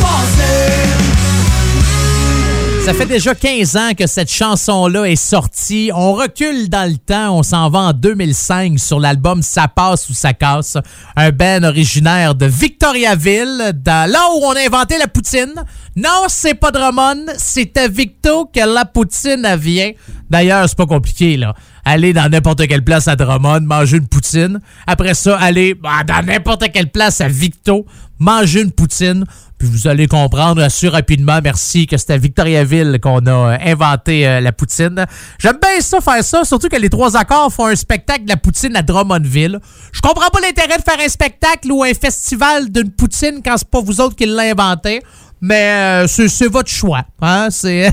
Ça fait déjà 15 ans que cette chanson-là est sortie. On recule dans le temps. On s'en va en 2005 sur l'album Ça passe ou ça casse. Un band originaire de Victoriaville, dans, là où on a inventé la poutine. Non, c'est pas Drummond, c'est à Victo que la poutine vient. D'ailleurs, c'est pas compliqué, là. Aller dans n'importe quelle place à Drummond, manger une poutine. Après ça, aller bah, dans n'importe quelle place à Victo, manger une poutine. Vous allez comprendre assez rapidement, merci, que c'est à Victoriaville qu'on a euh, inventé euh, la poutine. J'aime bien ça, faire ça, surtout que les trois accords font un spectacle de la poutine à Drummondville. Je comprends pas l'intérêt de faire un spectacle ou un festival d'une poutine quand c'est pas vous autres qui l'avez inventé. Mais euh, c'est votre choix. Hein? C'est...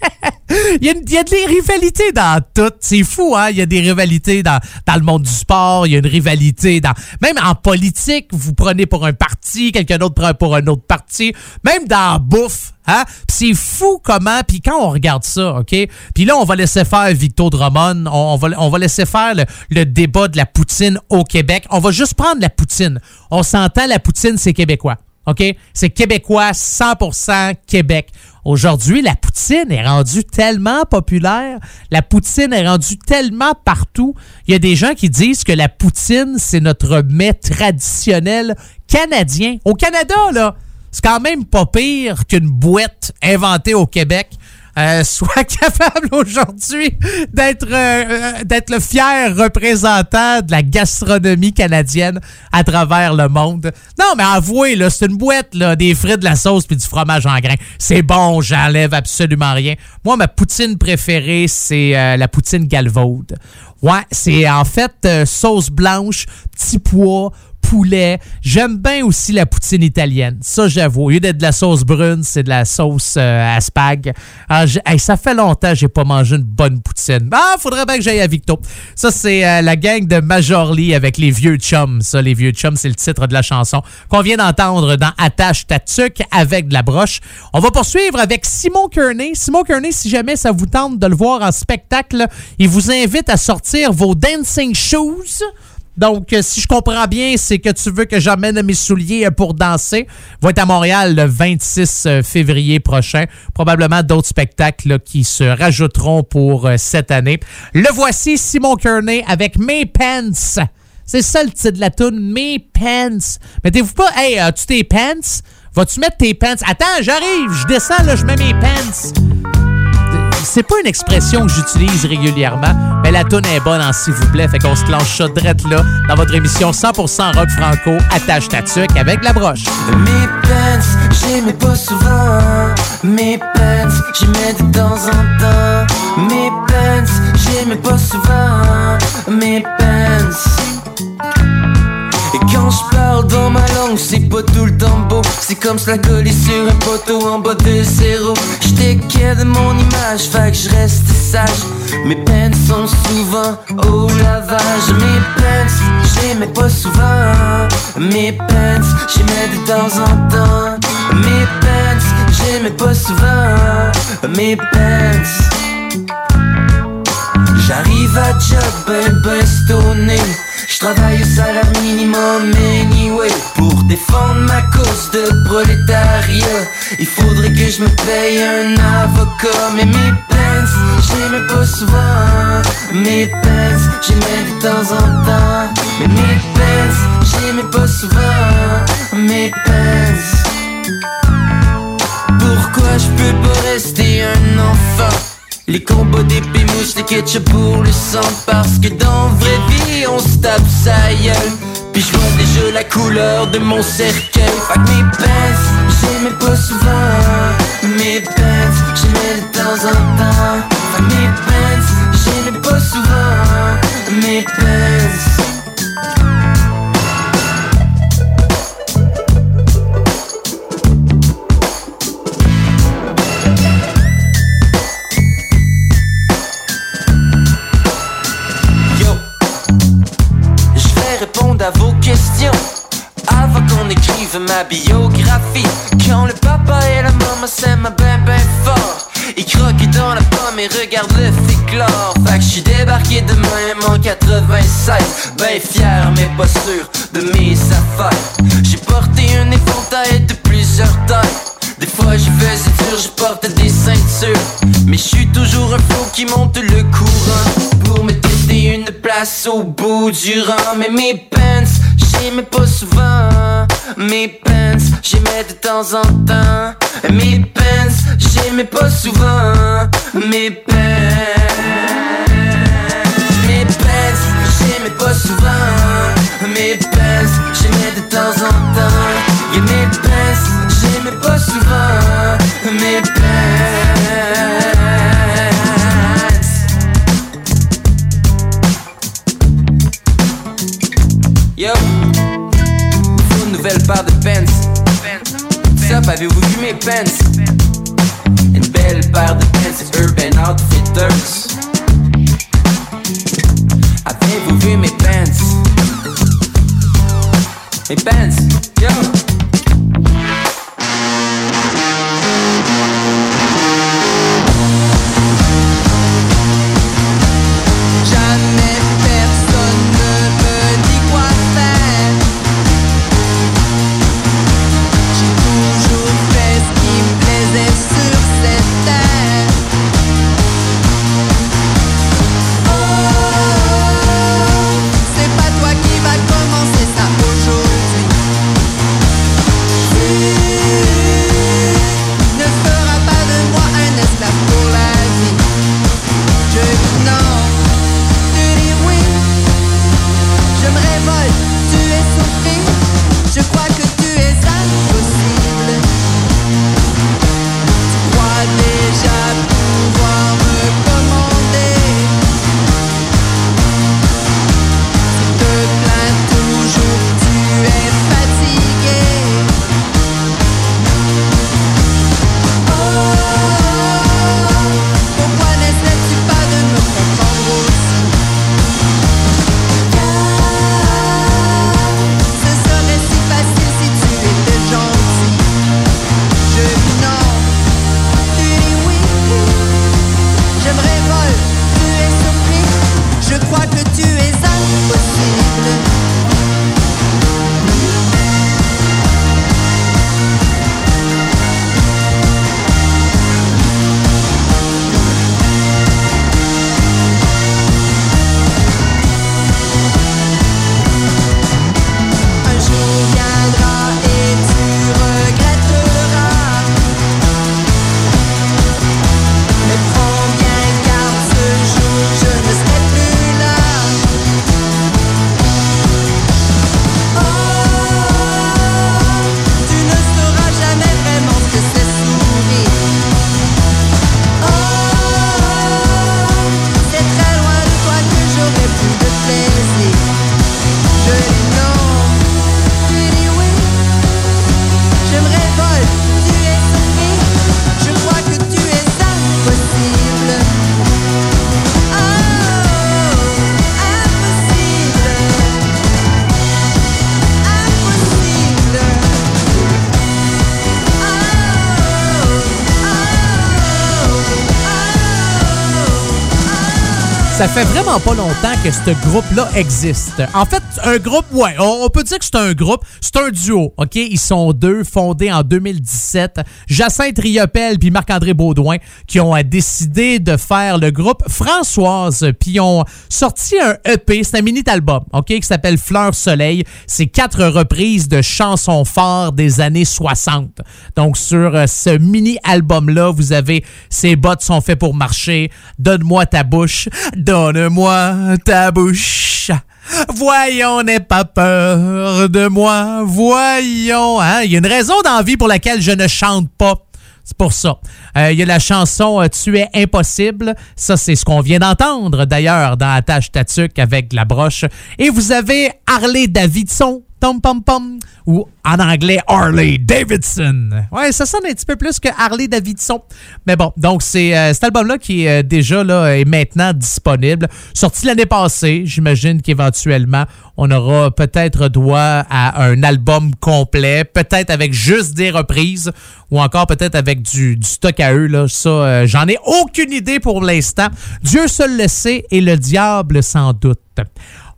il, y a, il y a des rivalités dans tout. C'est fou, hein? Il y a des rivalités dans, dans le monde du sport. Il y a une rivalité dans... Même en politique, vous prenez pour un parti, quelqu'un d'autre prend pour un autre parti. Même dans la bouffe. Hein? C'est fou comment... Puis quand on regarde ça, OK? Puis là, on va laisser faire Victor Drummond. On, on va, on va laisser faire le, le débat de la poutine au Québec. On va juste prendre la poutine. On s'entend, la poutine, c'est québécois. C'est québécois, 100% Québec. Aujourd'hui, la poutine est rendue tellement populaire, la poutine est rendue tellement partout. Il y a des gens qui disent que la poutine, c'est notre mets traditionnel canadien. Au Canada, là, c'est quand même pas pire qu'une boîte inventée au Québec. Euh, soit capable aujourd'hui d'être euh, euh, d'être le fier représentant de la gastronomie canadienne à travers le monde. Non, mais avouez, là, c'est une boîte, des frites, de la sauce puis du fromage en grains. C'est bon, j'enlève absolument rien. Moi, ma poutine préférée, c'est la poutine galvaude. Ouais, c'est en fait euh, sauce blanche, petit pois, poulet. J'aime bien aussi la poutine italienne. Ça, j'avoue. Au lieu d'être de la sauce brune, c'est de la sauce euh, à. Ah, ça fait longtemps que j'ai pas mangé une bonne poutine. Ah, faudrait bien que j'aille à Victo. Ça, c'est euh, la gang de Majorly avec les vieux chums. Ça, les vieux chums, c'est le titre de la chanson qu'on vient d'entendre dans Attache ta tuque avec de la broche. On va poursuivre avec Simon Kearney. Simon Kearney, si jamais ça vous tente de le voir en spectacle, il vous invite à sortir vos dancing shoes. Donc, euh, si je comprends bien, c'est que tu veux que j'amène mes souliers euh, pour danser. Va être à Montréal le 26 euh, février prochain. Probablement d'autres spectacles qui se rajouteront pour cette année. Le voici, Simon Kearney, avec Mes Pants. C'est ça le titre de la tune, Mes Pants. Mettez-vous pas, hey, as-tu tes pants? Vas-tu mettre tes pants? Attends, j'arrive, je descends, là, je mets mes pants c'est pas une expression que j'utilise régulièrement, mais la tune est bonne s'il vous plaît. Fait qu'on se clenche ça drette là dans votre émission 100% rock franco, attache ta tuque avec la broche. Et quand je parle dans ma langue, c'est pas tout le temps beau. C'est comme se la coller sur un poteau en bas de zéro. J'étais de mon image, fait que je reste sage. Mes pants sont souvent au lavage. Mes pants, j'aimais pas souvent. Mes pants, j'aimais de temps en temps. Mes pants, j'aimais pas souvent. Mes pants. J'arrive à job ben ben stoné J'travaille au salaire minimum anyway. Pour défendre ma cause de prolétariat Il faudrait que je me paye un avocat. Mais mes pants, j'aimais pas souvent Mes pants, j'aimais de temps en temps. Mais mes pants, j'aimais pas souvent Mes pants Pourquoi je peux pas rester un enfant? Les combats d'épée mouches, les ketchup pour le sang Parce que dans vraie vie on se tape sa gueule. Puis je vois déjà la couleur de mon cercueil. Que mes pants, j'aimais pas souvent. Mes pants, j'aimais de temps en temps. Que mes pants, j'aimais pas souvent. Mes pants répondre à vos questions avant qu'on écrive ma biographie. Quand le papa et la maman s'aiment ben ben fort, ils croquent dans la pomme et regardent le féclore. Fait que je suis débarqué de même en 96, ben fier mais pas sûr de mes affaires. J'ai porté un éventail de plusieurs tailles. Des fois je faisais dur, je portais des ceintures Mais je suis toujours un flot qui monte le courant Pour me tester une place au bout du rang Mais mes pants, j'aimais pas souvent. Mes pants, j'aimais de temps en temps. Mes pants, j'aimais pas souvent. Mes pants Mes pants, j'aimais pas souvent. Mes pants, j'aimais de temps en temps. Et mes pants, j'aimais pas souvent. Mes pants avez-vous vu mes pants? Une belle paire de pants Urban Outfitters. Avez-vous vu mes pants? Mes pants, yo! Ça fait pas longtemps que ce groupe-là existe. En fait, un groupe, ouais, on peut dire que c'est un groupe, c'est un duo, OK? Ils sont deux, fondés en 2017. Jacinthe Riopel puis Marc-André Baudouin qui ont euh, décidé de faire le groupe Françoise, puis ont sorti un EP, c'est un mini-album, OK? Qui s'appelle Fleur Soleil. C'est quatre reprises de chansons fortes des années 60. Donc, sur euh, ce mini-album-là, vous avez Ces bottes sont faites pour marcher, Donne-moi ta bouche, Donne-moi ta bouche. Voyons, n'aie pas peur de moi. Voyons. Hein? Il y a une raison d'envie pour laquelle je ne chante pas. C'est pour ça. Euh, Il y a la chanson euh, Tu es impossible. Ça, c'est ce qu'on vient d'entendre d'ailleurs dans Attache Tatuc avec la broche. Et vous avez Harley Davidson. Tom pom pom. Ou en anglais Harley Davidson. Ouais, ça sonne un petit peu plus que Harley Davidson. Mais bon, donc c'est euh, cet album-là qui est euh, déjà là, maintenant disponible. Sorti l'année passée. J'imagine qu'éventuellement, on aura peut-être droit à un album complet, peut-être avec juste des reprises ou encore peut-être avec du, du stock à eux. Là. Ça, euh, j'en ai aucune idée pour l'instant. Dieu seul le sait et le diable sans doute.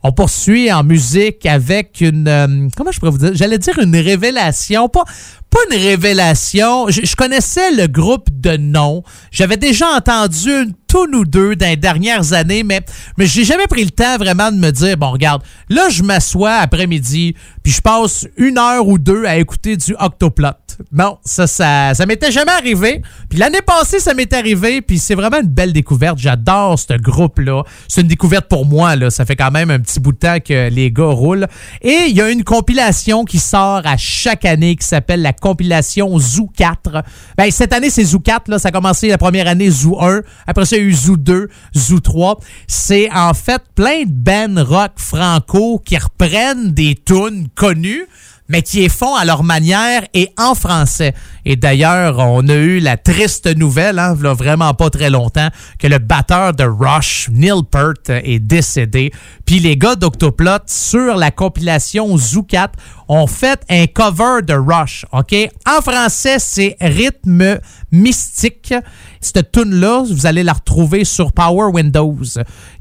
On poursuit en musique avec une... euh, comment je pourrais vous dire? J'allais dire une révélation. Pas, pas une révélation. Je, connaissais le groupe de nom. J'avais déjà entendu une toune ou deux dans les dernières années, mais, mais j'ai jamais pris le temps vraiment de me dire, bon, regarde, là, je m'assois après-midi, puis je passe une heure ou deux à écouter du Octoplot. Bon, ça, ça, ça m'était jamais arrivé. Puis l'année passée, ça m'est arrivé, puis c'est vraiment une belle découverte. J'adore ce groupe-là. C'est une découverte pour moi, là. Ça fait quand même un petit bout de temps que les gars roulent. Et il y a une compilation qui sort à chaque année qui s'appelle la compilation Zoo 4. Ben, cette année, c'est Zoo 4, là. Ça a commencé la première année Zoo 1. Après ça, il y a eu Zoo 2, Zoo 3. C'est en fait plein de bands rock franco qui reprennent des tunes connues mais qui les font à leur manière et en français. Et d'ailleurs, on a eu la triste nouvelle, hein, là, vraiment pas très longtemps, que le batteur de Rush, Neil Peart, est décédé. Puis les gars d'Octoplot, sur la compilation Zoo 4, ont fait un cover de Rush, OK? En français, c'est Rythme Mystique. Cette tune-là, vous allez la retrouver sur Power Windows,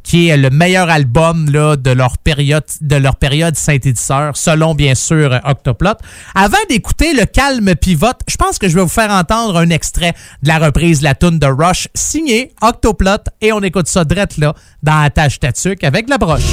qui est le meilleur album de leur période de leur synthétiseur, selon bien sûr Octoplot. Avant d'écouter le calme pivote, je pense que je vais vous faire entendre un extrait de la reprise de la tune de Rush, signée Octoplot, et on écoute ça drette là, dans la tâche tatuc avec la broche.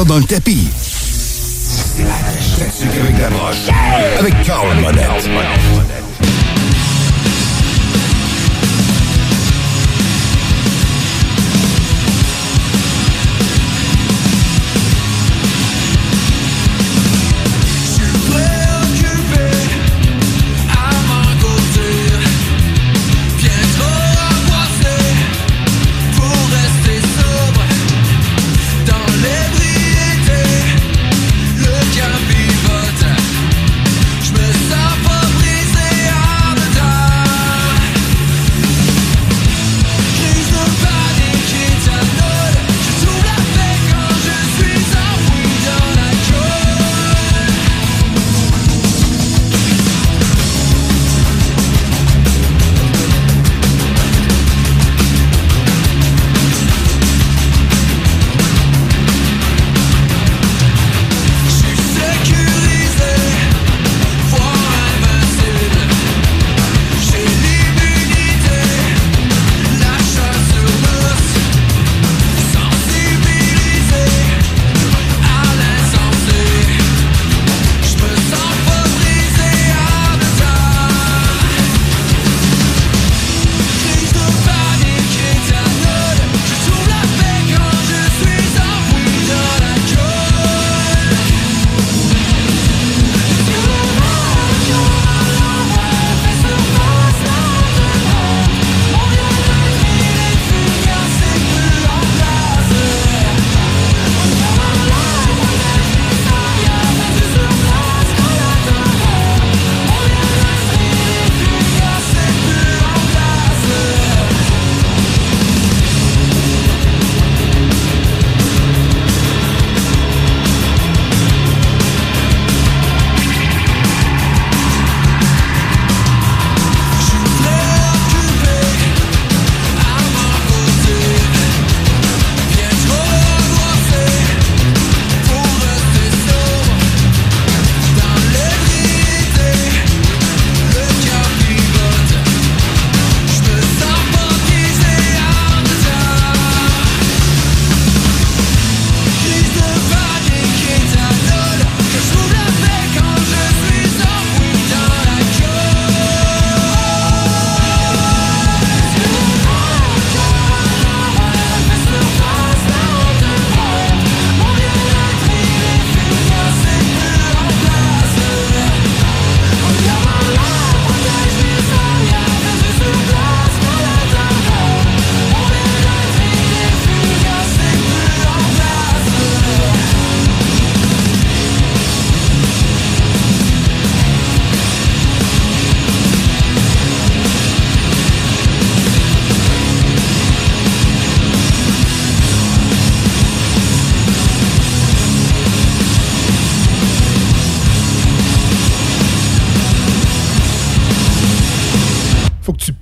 Ça dans le tapis. C'est la tatuc avec la broche. Avec Carl Monette.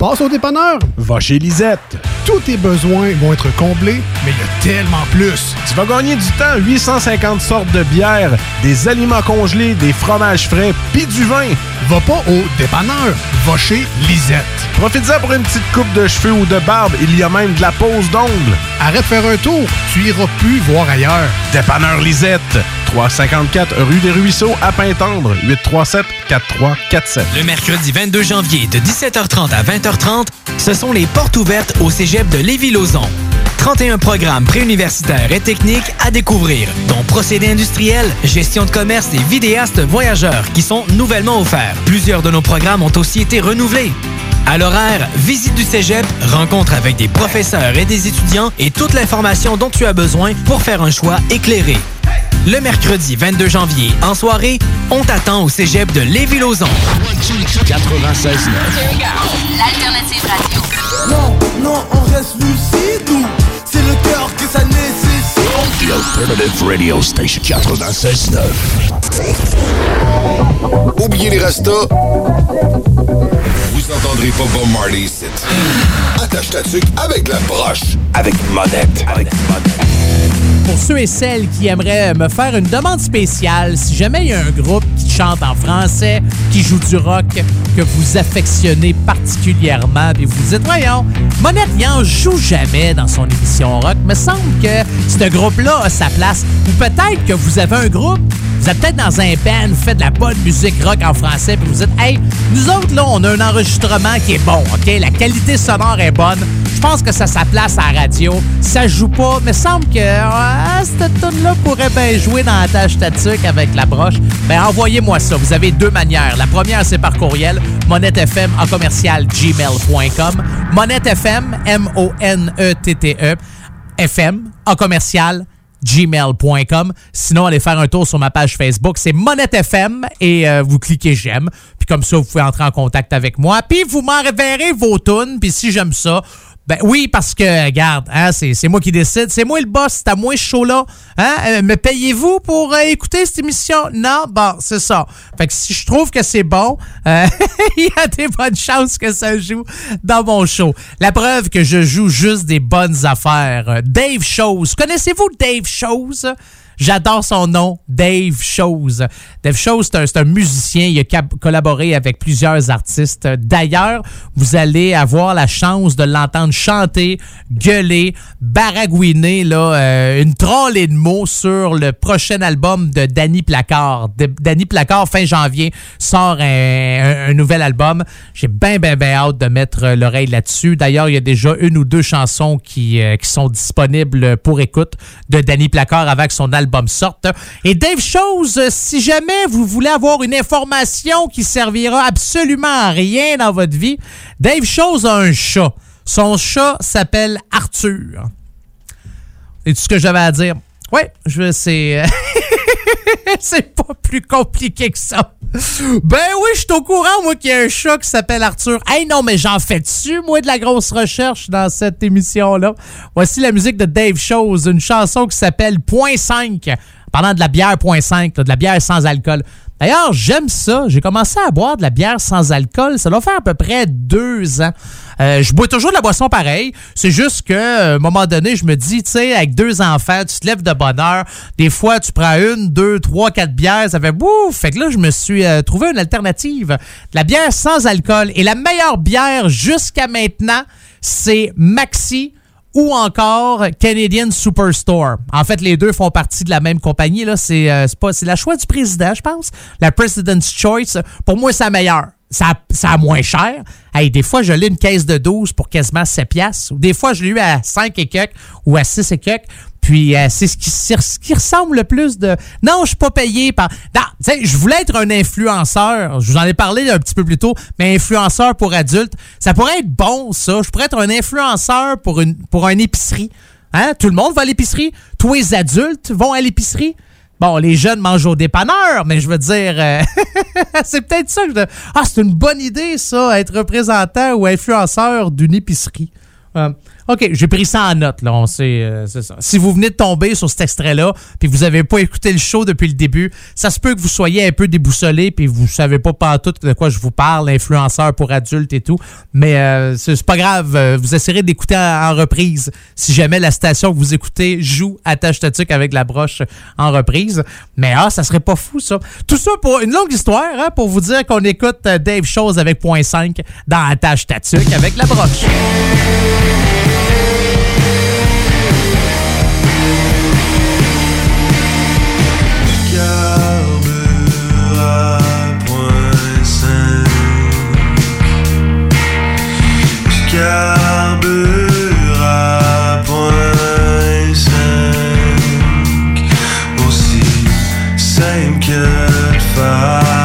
Passe au dépanneur. Va chez Lisette. Tous tes besoins vont être comblés, mais il y a tellement plus. Tu vas gagner du temps. 850 sortes de bières, des aliments congelés, des fromages frais, puis du vin. Va pas au dépanneur. Va chez Lisette. Profites-en pour une petite coupe de cheveux ou de barbe. Il y a même de la pose d'ongles. Arrête de faire un tour. Tu iras plus voir ailleurs. Dépanneur Lisette. 354 rue des Ruisseaux à Pintendre. 837 4347. Le mercredi 22 janvier de 17h30 à 20h30, ce sont les portes ouvertes au cégep de Lévis-Lauzon. 31 programmes préuniversitaires et techniques à découvrir, dont procédés industriels, gestion de commerce et vidéastes voyageurs qui sont nouvellement offerts. Plusieurs de nos programmes ont aussi été renouvelés. À l'horaire, visite du cégep, rencontre avec des professeurs et des étudiants et toute l'information dont tu as besoin pour faire un choix éclairé. Le mercredi 22 janvier, en soirée, on t'attend au cégep de Lévis-Lauzon. 96.9. L'alternative radio. Non, non, on reste lucide ou c'est le cœur que ça nécessite? The Alternative Radio Station 96.9. Oubliez les rastas. Vous entendrez pas Bob Marley ici. Attache ta tuque avec la broche. Avec monette. Avec Pour ceux et celles qui aimeraient me faire une demande spéciale, si jamais il y a un groupe qui chante en français, qui joue du rock, que vous affectionnez particulièrement, et vous dites, voyons, Monette, en joue jamais dans son émission rock. Me semble que ce groupe-là a sa place. Ou peut-être que vous avez un groupe, vous êtes peut-être dans un band, vous faites de la bonne musique rock en français, puis vous dites, hey, nous autres, là, on a un enregistrement qui est bon, OK? La qualité sonore est bonne. Je pense que ça sa place à la radio. Ça joue pas, mais semble que ah, cette tune-là pourrait bien jouer dans la tâche statique avec la broche. Ben, envoyez-moi ça. Vous avez deux manières. La première, c'est par courriel, monettefm en commercial gmail.com. Monettefm, M-O-N-E-T-T-E, FM en commercial gmail.com. Sinon, allez faire un tour sur ma page Facebook. C'est Monette FM et euh, vous cliquez j'aime. Puis comme ça, vous pouvez entrer en contact avec moi. Puis vous m'enverrez vos tunes. Puis si j'aime ça, ben oui, parce que, regarde, hein, c'est, moi qui décide. C'est moi le boss. C'est à moi show-là. Hein? Euh, me payez-vous pour euh, écouter cette émission? Non? Bon, c'est ça. Fait que si je trouve que c'est bon, euh, il y a des bonnes chances que ça joue dans mon show. La preuve que je joue juste des bonnes affaires. Dave Shows. Connaissez-vous Dave Shows? J'adore son nom, Dave Shows. Dave Shows, c'est un, musicien. Il a collaboré avec plusieurs artistes. D'ailleurs, vous allez avoir la chance de l'entendre chanter, gueuler, baragouiner là, euh, une trollée de mots sur le prochain album de Danny Placard. De- Danny Placard, fin janvier, sort un, nouvel album. J'ai bien, bien, bien hâte de mettre l'oreille là-dessus. D'ailleurs, il y a déjà une ou deux chansons qui, euh, qui sont disponibles pour écoute de Danny Placard que son album sorte. Et Dave Chose, euh, si jamais vous voulez avoir une information qui servira absolument à rien dans votre vie, Dave Chose a un chat. Son chat s'appelle Arthur. C'est tout ce que j'avais à dire? Ouais, je c'est c'est pas plus compliqué que ça. Ben oui, je suis au courant moi qu'il y a un chat qui s'appelle Arthur. Hey non, mais j'en fais dessus moi de la grosse recherche dans cette émission là. Voici la musique de Dave Chose, une chanson qui s'appelle Point 5. Parlant de la bière Point 5, là, de la bière sans alcool. D'ailleurs, j'aime ça. J'ai commencé à boire de la bière sans alcool. Ça doit faire à peu près deux ans. Euh, je bois toujours de la boisson pareille. C'est juste que, euh, à un moment donné, je me dis, tu sais, avec deux enfants, tu te lèves de bonne heure. Des fois, tu prends une, deux, trois, quatre bières. Ça fait bouf. Fait que là, je me suis euh, trouvé une alternative. De la bière sans alcool. Et la meilleure bière jusqu'à maintenant, c'est Maxi ou encore Canadian Superstore. En fait, les deux font partie de la même compagnie. Là, c'est euh, pas c'est la choix du président, je pense. La President's Choice. Pour moi, c'est la meilleure. Ça, ça a moins cher. Hey, des fois, je l'ai une caisse de 12 pour quasiment 7 piastres. Des fois, je l'ai eu à 5 et quelques ou à 6 et quelques. Puis euh, c'est ce qui, ressemble le plus de... Non, je suis pas payé par... Non, je voulais être un influenceur. Je vous en ai parlé un petit peu plus tôt, mais influenceur pour adultes. Ça pourrait être bon, ça. Je pourrais être un influenceur pour une pour une épicerie. Hein? Tout le monde va à l'épicerie. Tous les adultes vont à l'épicerie. Bon, les jeunes mangent au dépanneur, mais je veux dire, euh, c'est peut-être ça que je... Ah, c'est une bonne idée, ça, être représentant ou influenceur d'une épicerie. Euh, OK, j'ai pris ça en note, là. On sait, euh, c'est ça. Si vous venez de tomber sur cet extrait-là, puis vous avez pas écouté le show depuis le début, ça se peut que vous soyez un peu déboussolé, puis vous savez pas pas tout de quoi je vous parle, influenceur pour adultes et tout. Mais euh, c'est pas grave, euh, vous essayerez d'écouter en, reprise si jamais la station que vous écoutez joue Attache Tatuk avec la broche en reprise. Mais ah, ça serait pas fou, ça. Tout ça pour une longue histoire, hein, pour vous dire qu'on écoute euh, Dave Chose avec point 5 dans Attache Tatuk avec la broche. De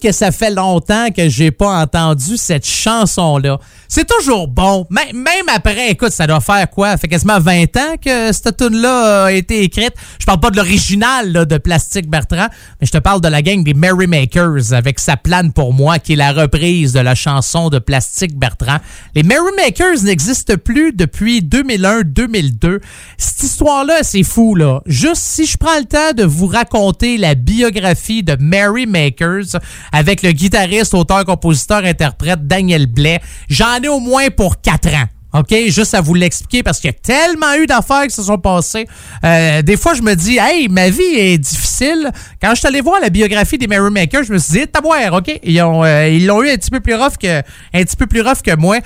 que ça fait longtemps que j'ai pas entendu cette chanson-là. C'est toujours bon. Même même après, écoute, ça doit faire quoi? Ça fait quasiment 20 ans que cette tune-là a été écrite. Je parle pas de l'original là, de Plastique Bertrand, mais je te parle de la gang des Merrymakers avec Sa plane pour moi, qui est la reprise de la chanson de Plastique Bertrand. Les Merrymakers n'existent plus depuis 2001-2002. Cette histoire-là, c'est fou, là. Juste si je prends le temps de vous raconter la biographie de Merrymakers avec le guitariste, auteur, compositeur, interprète Daniel Blais, j'en ai au moins pour 4 ans. OK, juste à vous l'expliquer parce qu'il y a tellement eu d'affaires qui se sont passées. Euh, des fois, je me dis, hey, ma vie est difficile. Quand je suis allé voir la biographie des Merrymakers, je me suis dit, taboire, OK, ils ont, euh, ils l'ont eu un petit peu plus rough que, un petit peu plus rough que moi.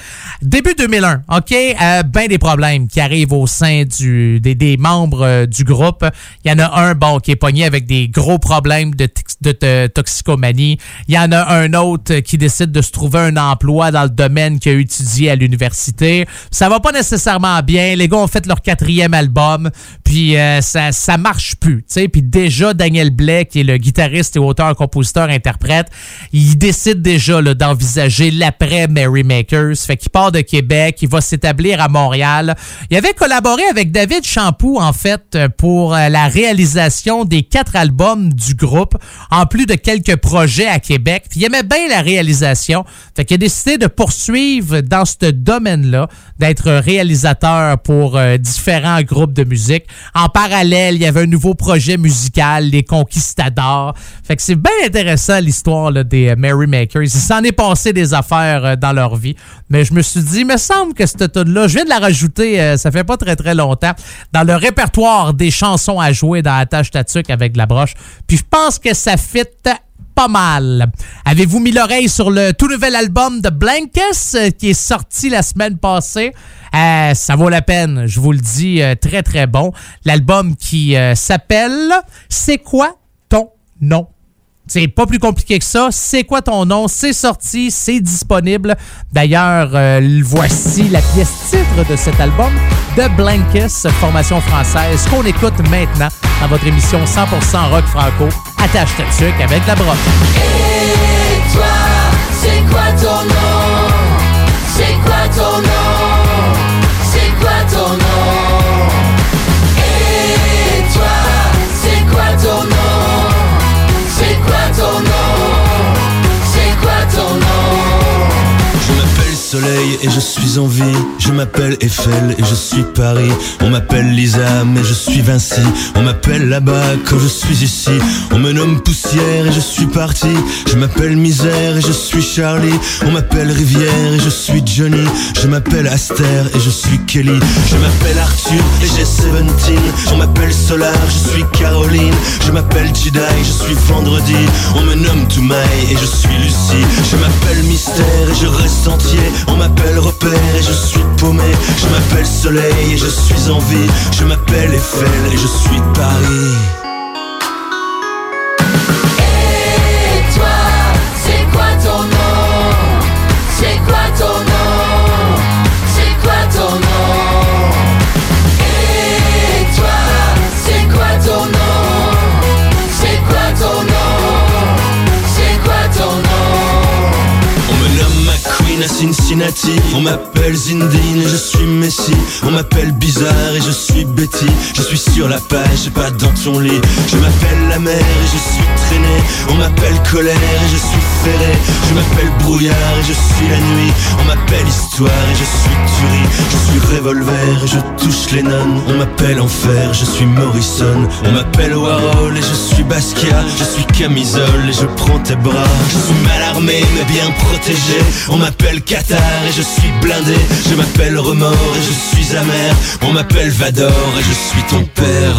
Début 2001, OK, euh, ben des problèmes qui arrivent au sein du, des, des membres euh, du groupe. Il y en a un, bon, qui est pogné avec des gros problèmes de, de, de toxicomanie. Il y en a un autre qui décide de se trouver un emploi dans le domaine qu'il a étudié à l'université. Ça va pas nécessairement bien. Les gars ont fait leur quatrième album, puis euh, ça, ça marche plus. tu sais. Puis déjà, Daniel Blais, qui est le guitariste et auteur, compositeur, interprète, il décide déjà d'envisager l'après Merrymakers. Fait qu'il part de Québec, il va s'établir à Montréal. Il avait collaboré avec David Champoux, en fait, euh, pour euh, la réalisation des quatre albums du groupe, en plus de quelques projets à Québec. Puis il aimait bien la réalisation. Fait qu'il a décidé de poursuivre dans ce domaine-là, d'être réalisateur pour euh, différents groupes de musique. En parallèle, il y avait un nouveau projet musical, Les Conquistadors. Fait que c'est bien intéressant l'histoire des euh, Merrymakers. Il s'en est passé des affaires euh, dans leur vie. Mais je me suis dit, il me semble que cette tune-là, je viens de la rajouter, ça fait pas très très longtemps, dans le répertoire des chansons à jouer dans la tâche tatuc avec la broche. Puis je pense que ça fit pas mal. Avez-vous mis l'oreille sur le tout nouvel album de Blankes euh, qui est sorti la semaine passée? Euh, ça vaut la peine, je vous le dis, euh, très très bon. L'album qui s'appelle C'est quoi ton nom? C'est pas plus compliqué que ça. C'est quoi ton nom? C'est sorti, c'est disponible. D'ailleurs, euh, voici la pièce titre de cet album de Blankes, formation française, qu'on écoute maintenant dans votre émission 100% rock franco. Attache ta tuque avec la broche. Et toi, c'est quoi ton nom? C'est quoi ton nom? Et je suis en vie. Je m'appelle Eiffel et je suis Paris. On m'appelle Lisa mais je suis Vinci. On m'appelle là-bas quand je suis ici. On me nomme Poussière et je suis parti. Je m'appelle Misère et je suis Charlie. On m'appelle Rivière et je suis Johnny. Je m'appelle Aster et je suis Kelly. Je m'appelle Arthur et j'ai 17. On m'appelle Solar, je suis Caroline. Je m'appelle Jedi, je suis Vendredi. On me nomme Toumaï et je suis Lucie. Je m'appelle Mystère et je reste entier. On m'appelle Repère et je suis paumé. Je m'appelle Soleil et je suis en vie. Je m'appelle Eiffel et je suis Paris. Cincinnati. On m'appelle Zindine et je suis Messi. On m'appelle bizarre et je suis Betty. Je suis sur la page et pas dans ton lit. Je m'appelle la mer et je suis traîné. On m'appelle colère et je suis ferré. Je m'appelle brouillard et je suis la nuit. On m'appelle histoire et je suis tuerie. Je suis revolver et je touche les nonnes. On m'appelle enfer, je suis Morrison. On m'appelle Warhol et je suis Basquiat. Je suis camisole et je prends tes bras. Je suis mal armé mais bien protégé. On m'appelle m'appelle Qatar et je suis blindé. Je m'appelle Remords et je suis amer. On m'appelle Vador et je suis ton père.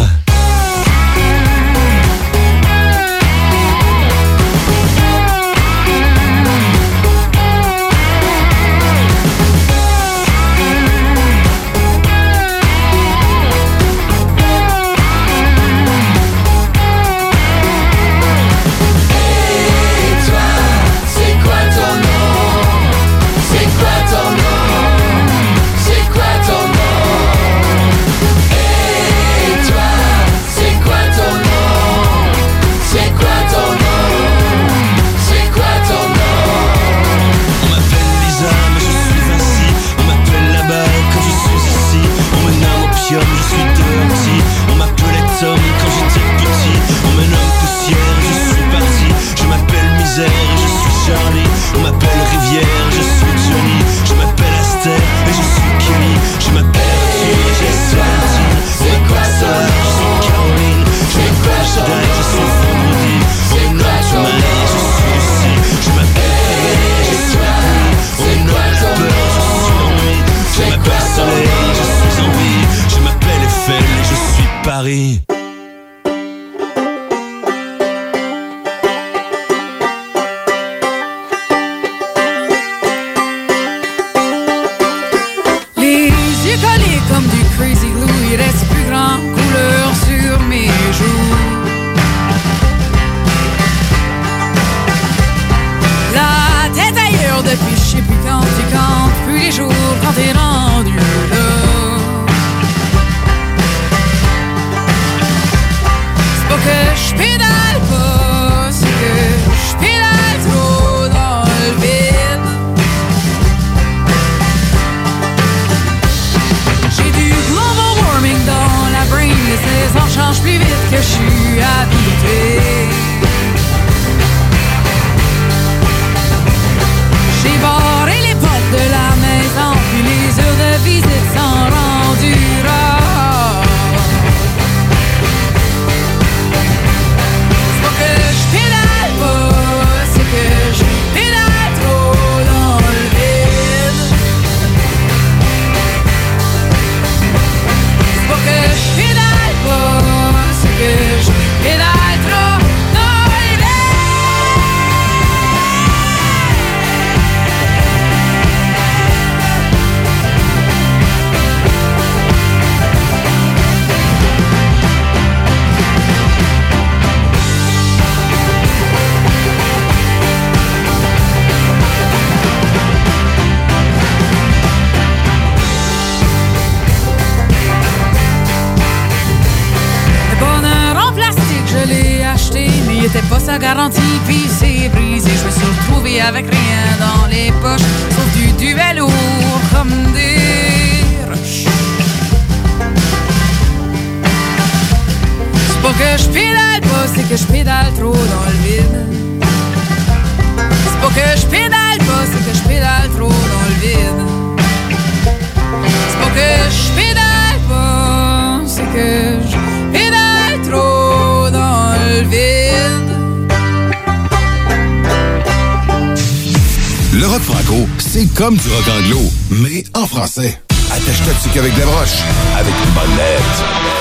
Attache-toi dessus qu'avec des broches, avec une molette.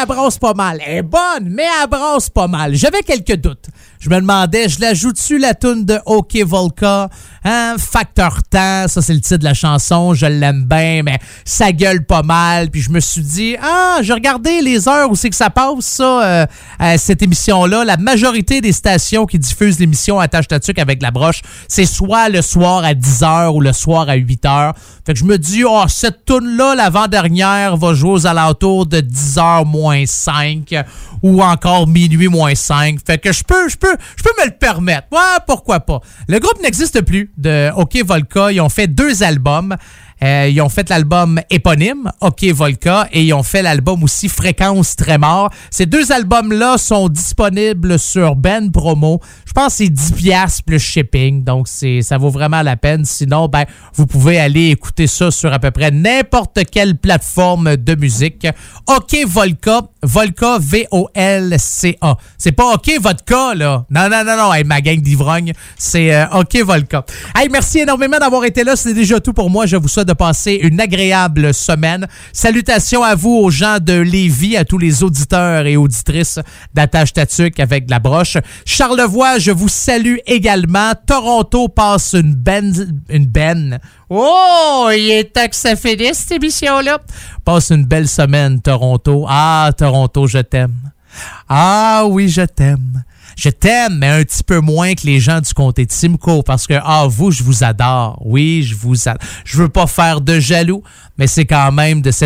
Elle brasse pas mal. Elle est bonne, mais elle brasse pas mal. J'avais quelques doutes. Je me demandais, je l'ajoute-tu la toune de OK Volca? Hein? Facteur temps, ça c'est le titre de la chanson, je l'aime bien, mais ça gueule pas mal. Puis je me suis dit, ah, j'ai regardé les heures où c'est que ça passe, ça, euh, euh, cette émission-là. La majorité des stations qui diffusent l'émission Attache Tatuc avec la broche, c'est soit le soir à 10h ou le soir à 8h. Fait que je me dis, oh, cette toune-là, l'avant-dernière, va jouer aux alentours de 10h moins 5 ou encore minuit moins 5. Fait que je peux, je peux, je peux me le permettre. Ouais, pourquoi pas. Le groupe n'existe plus de OK Volca. Ils ont fait deux albums. Euh, ils ont fait l'album éponyme, OK Volca, et ils ont fait l'album aussi Fréquence Trémor. Ces deux albums-là sont disponibles sur Ben Promo. Je pense que c'est 10 piastres plus shipping, donc ça vaut vraiment la peine. Sinon, ben, vous pouvez aller écouter ça sur à peu près n'importe quelle plateforme de musique. OK Volca, Volca, V-O-L-C-A. C'est pas OK Vodka, là. Non, non, non, non, hey, ma gang d'ivrognes, c'est euh, OK Volca. Hey, merci énormément d'avoir été là. C'est déjà tout pour moi. Je vous souhaite de passer une agréable semaine. Salutations à vous, aux gens de Lévis, à tous les auditeurs et auditrices d'Attache Tatuc avec de la broche. Charlevoix, je vous salue également. Toronto passe une ben... Une ben... Oh, il est temps que ça finisse, cette émission-là. Passe une belle semaine, Toronto. Ah, Toronto, je t'aime. Ah oui, je t'aime. Je t'aime, mais un petit peu moins que les gens du comté de Simcoe parce que, ah, vous, je vous adore. Oui, je vous adore. Je veux pas faire de jaloux, mais c'est quand même de cette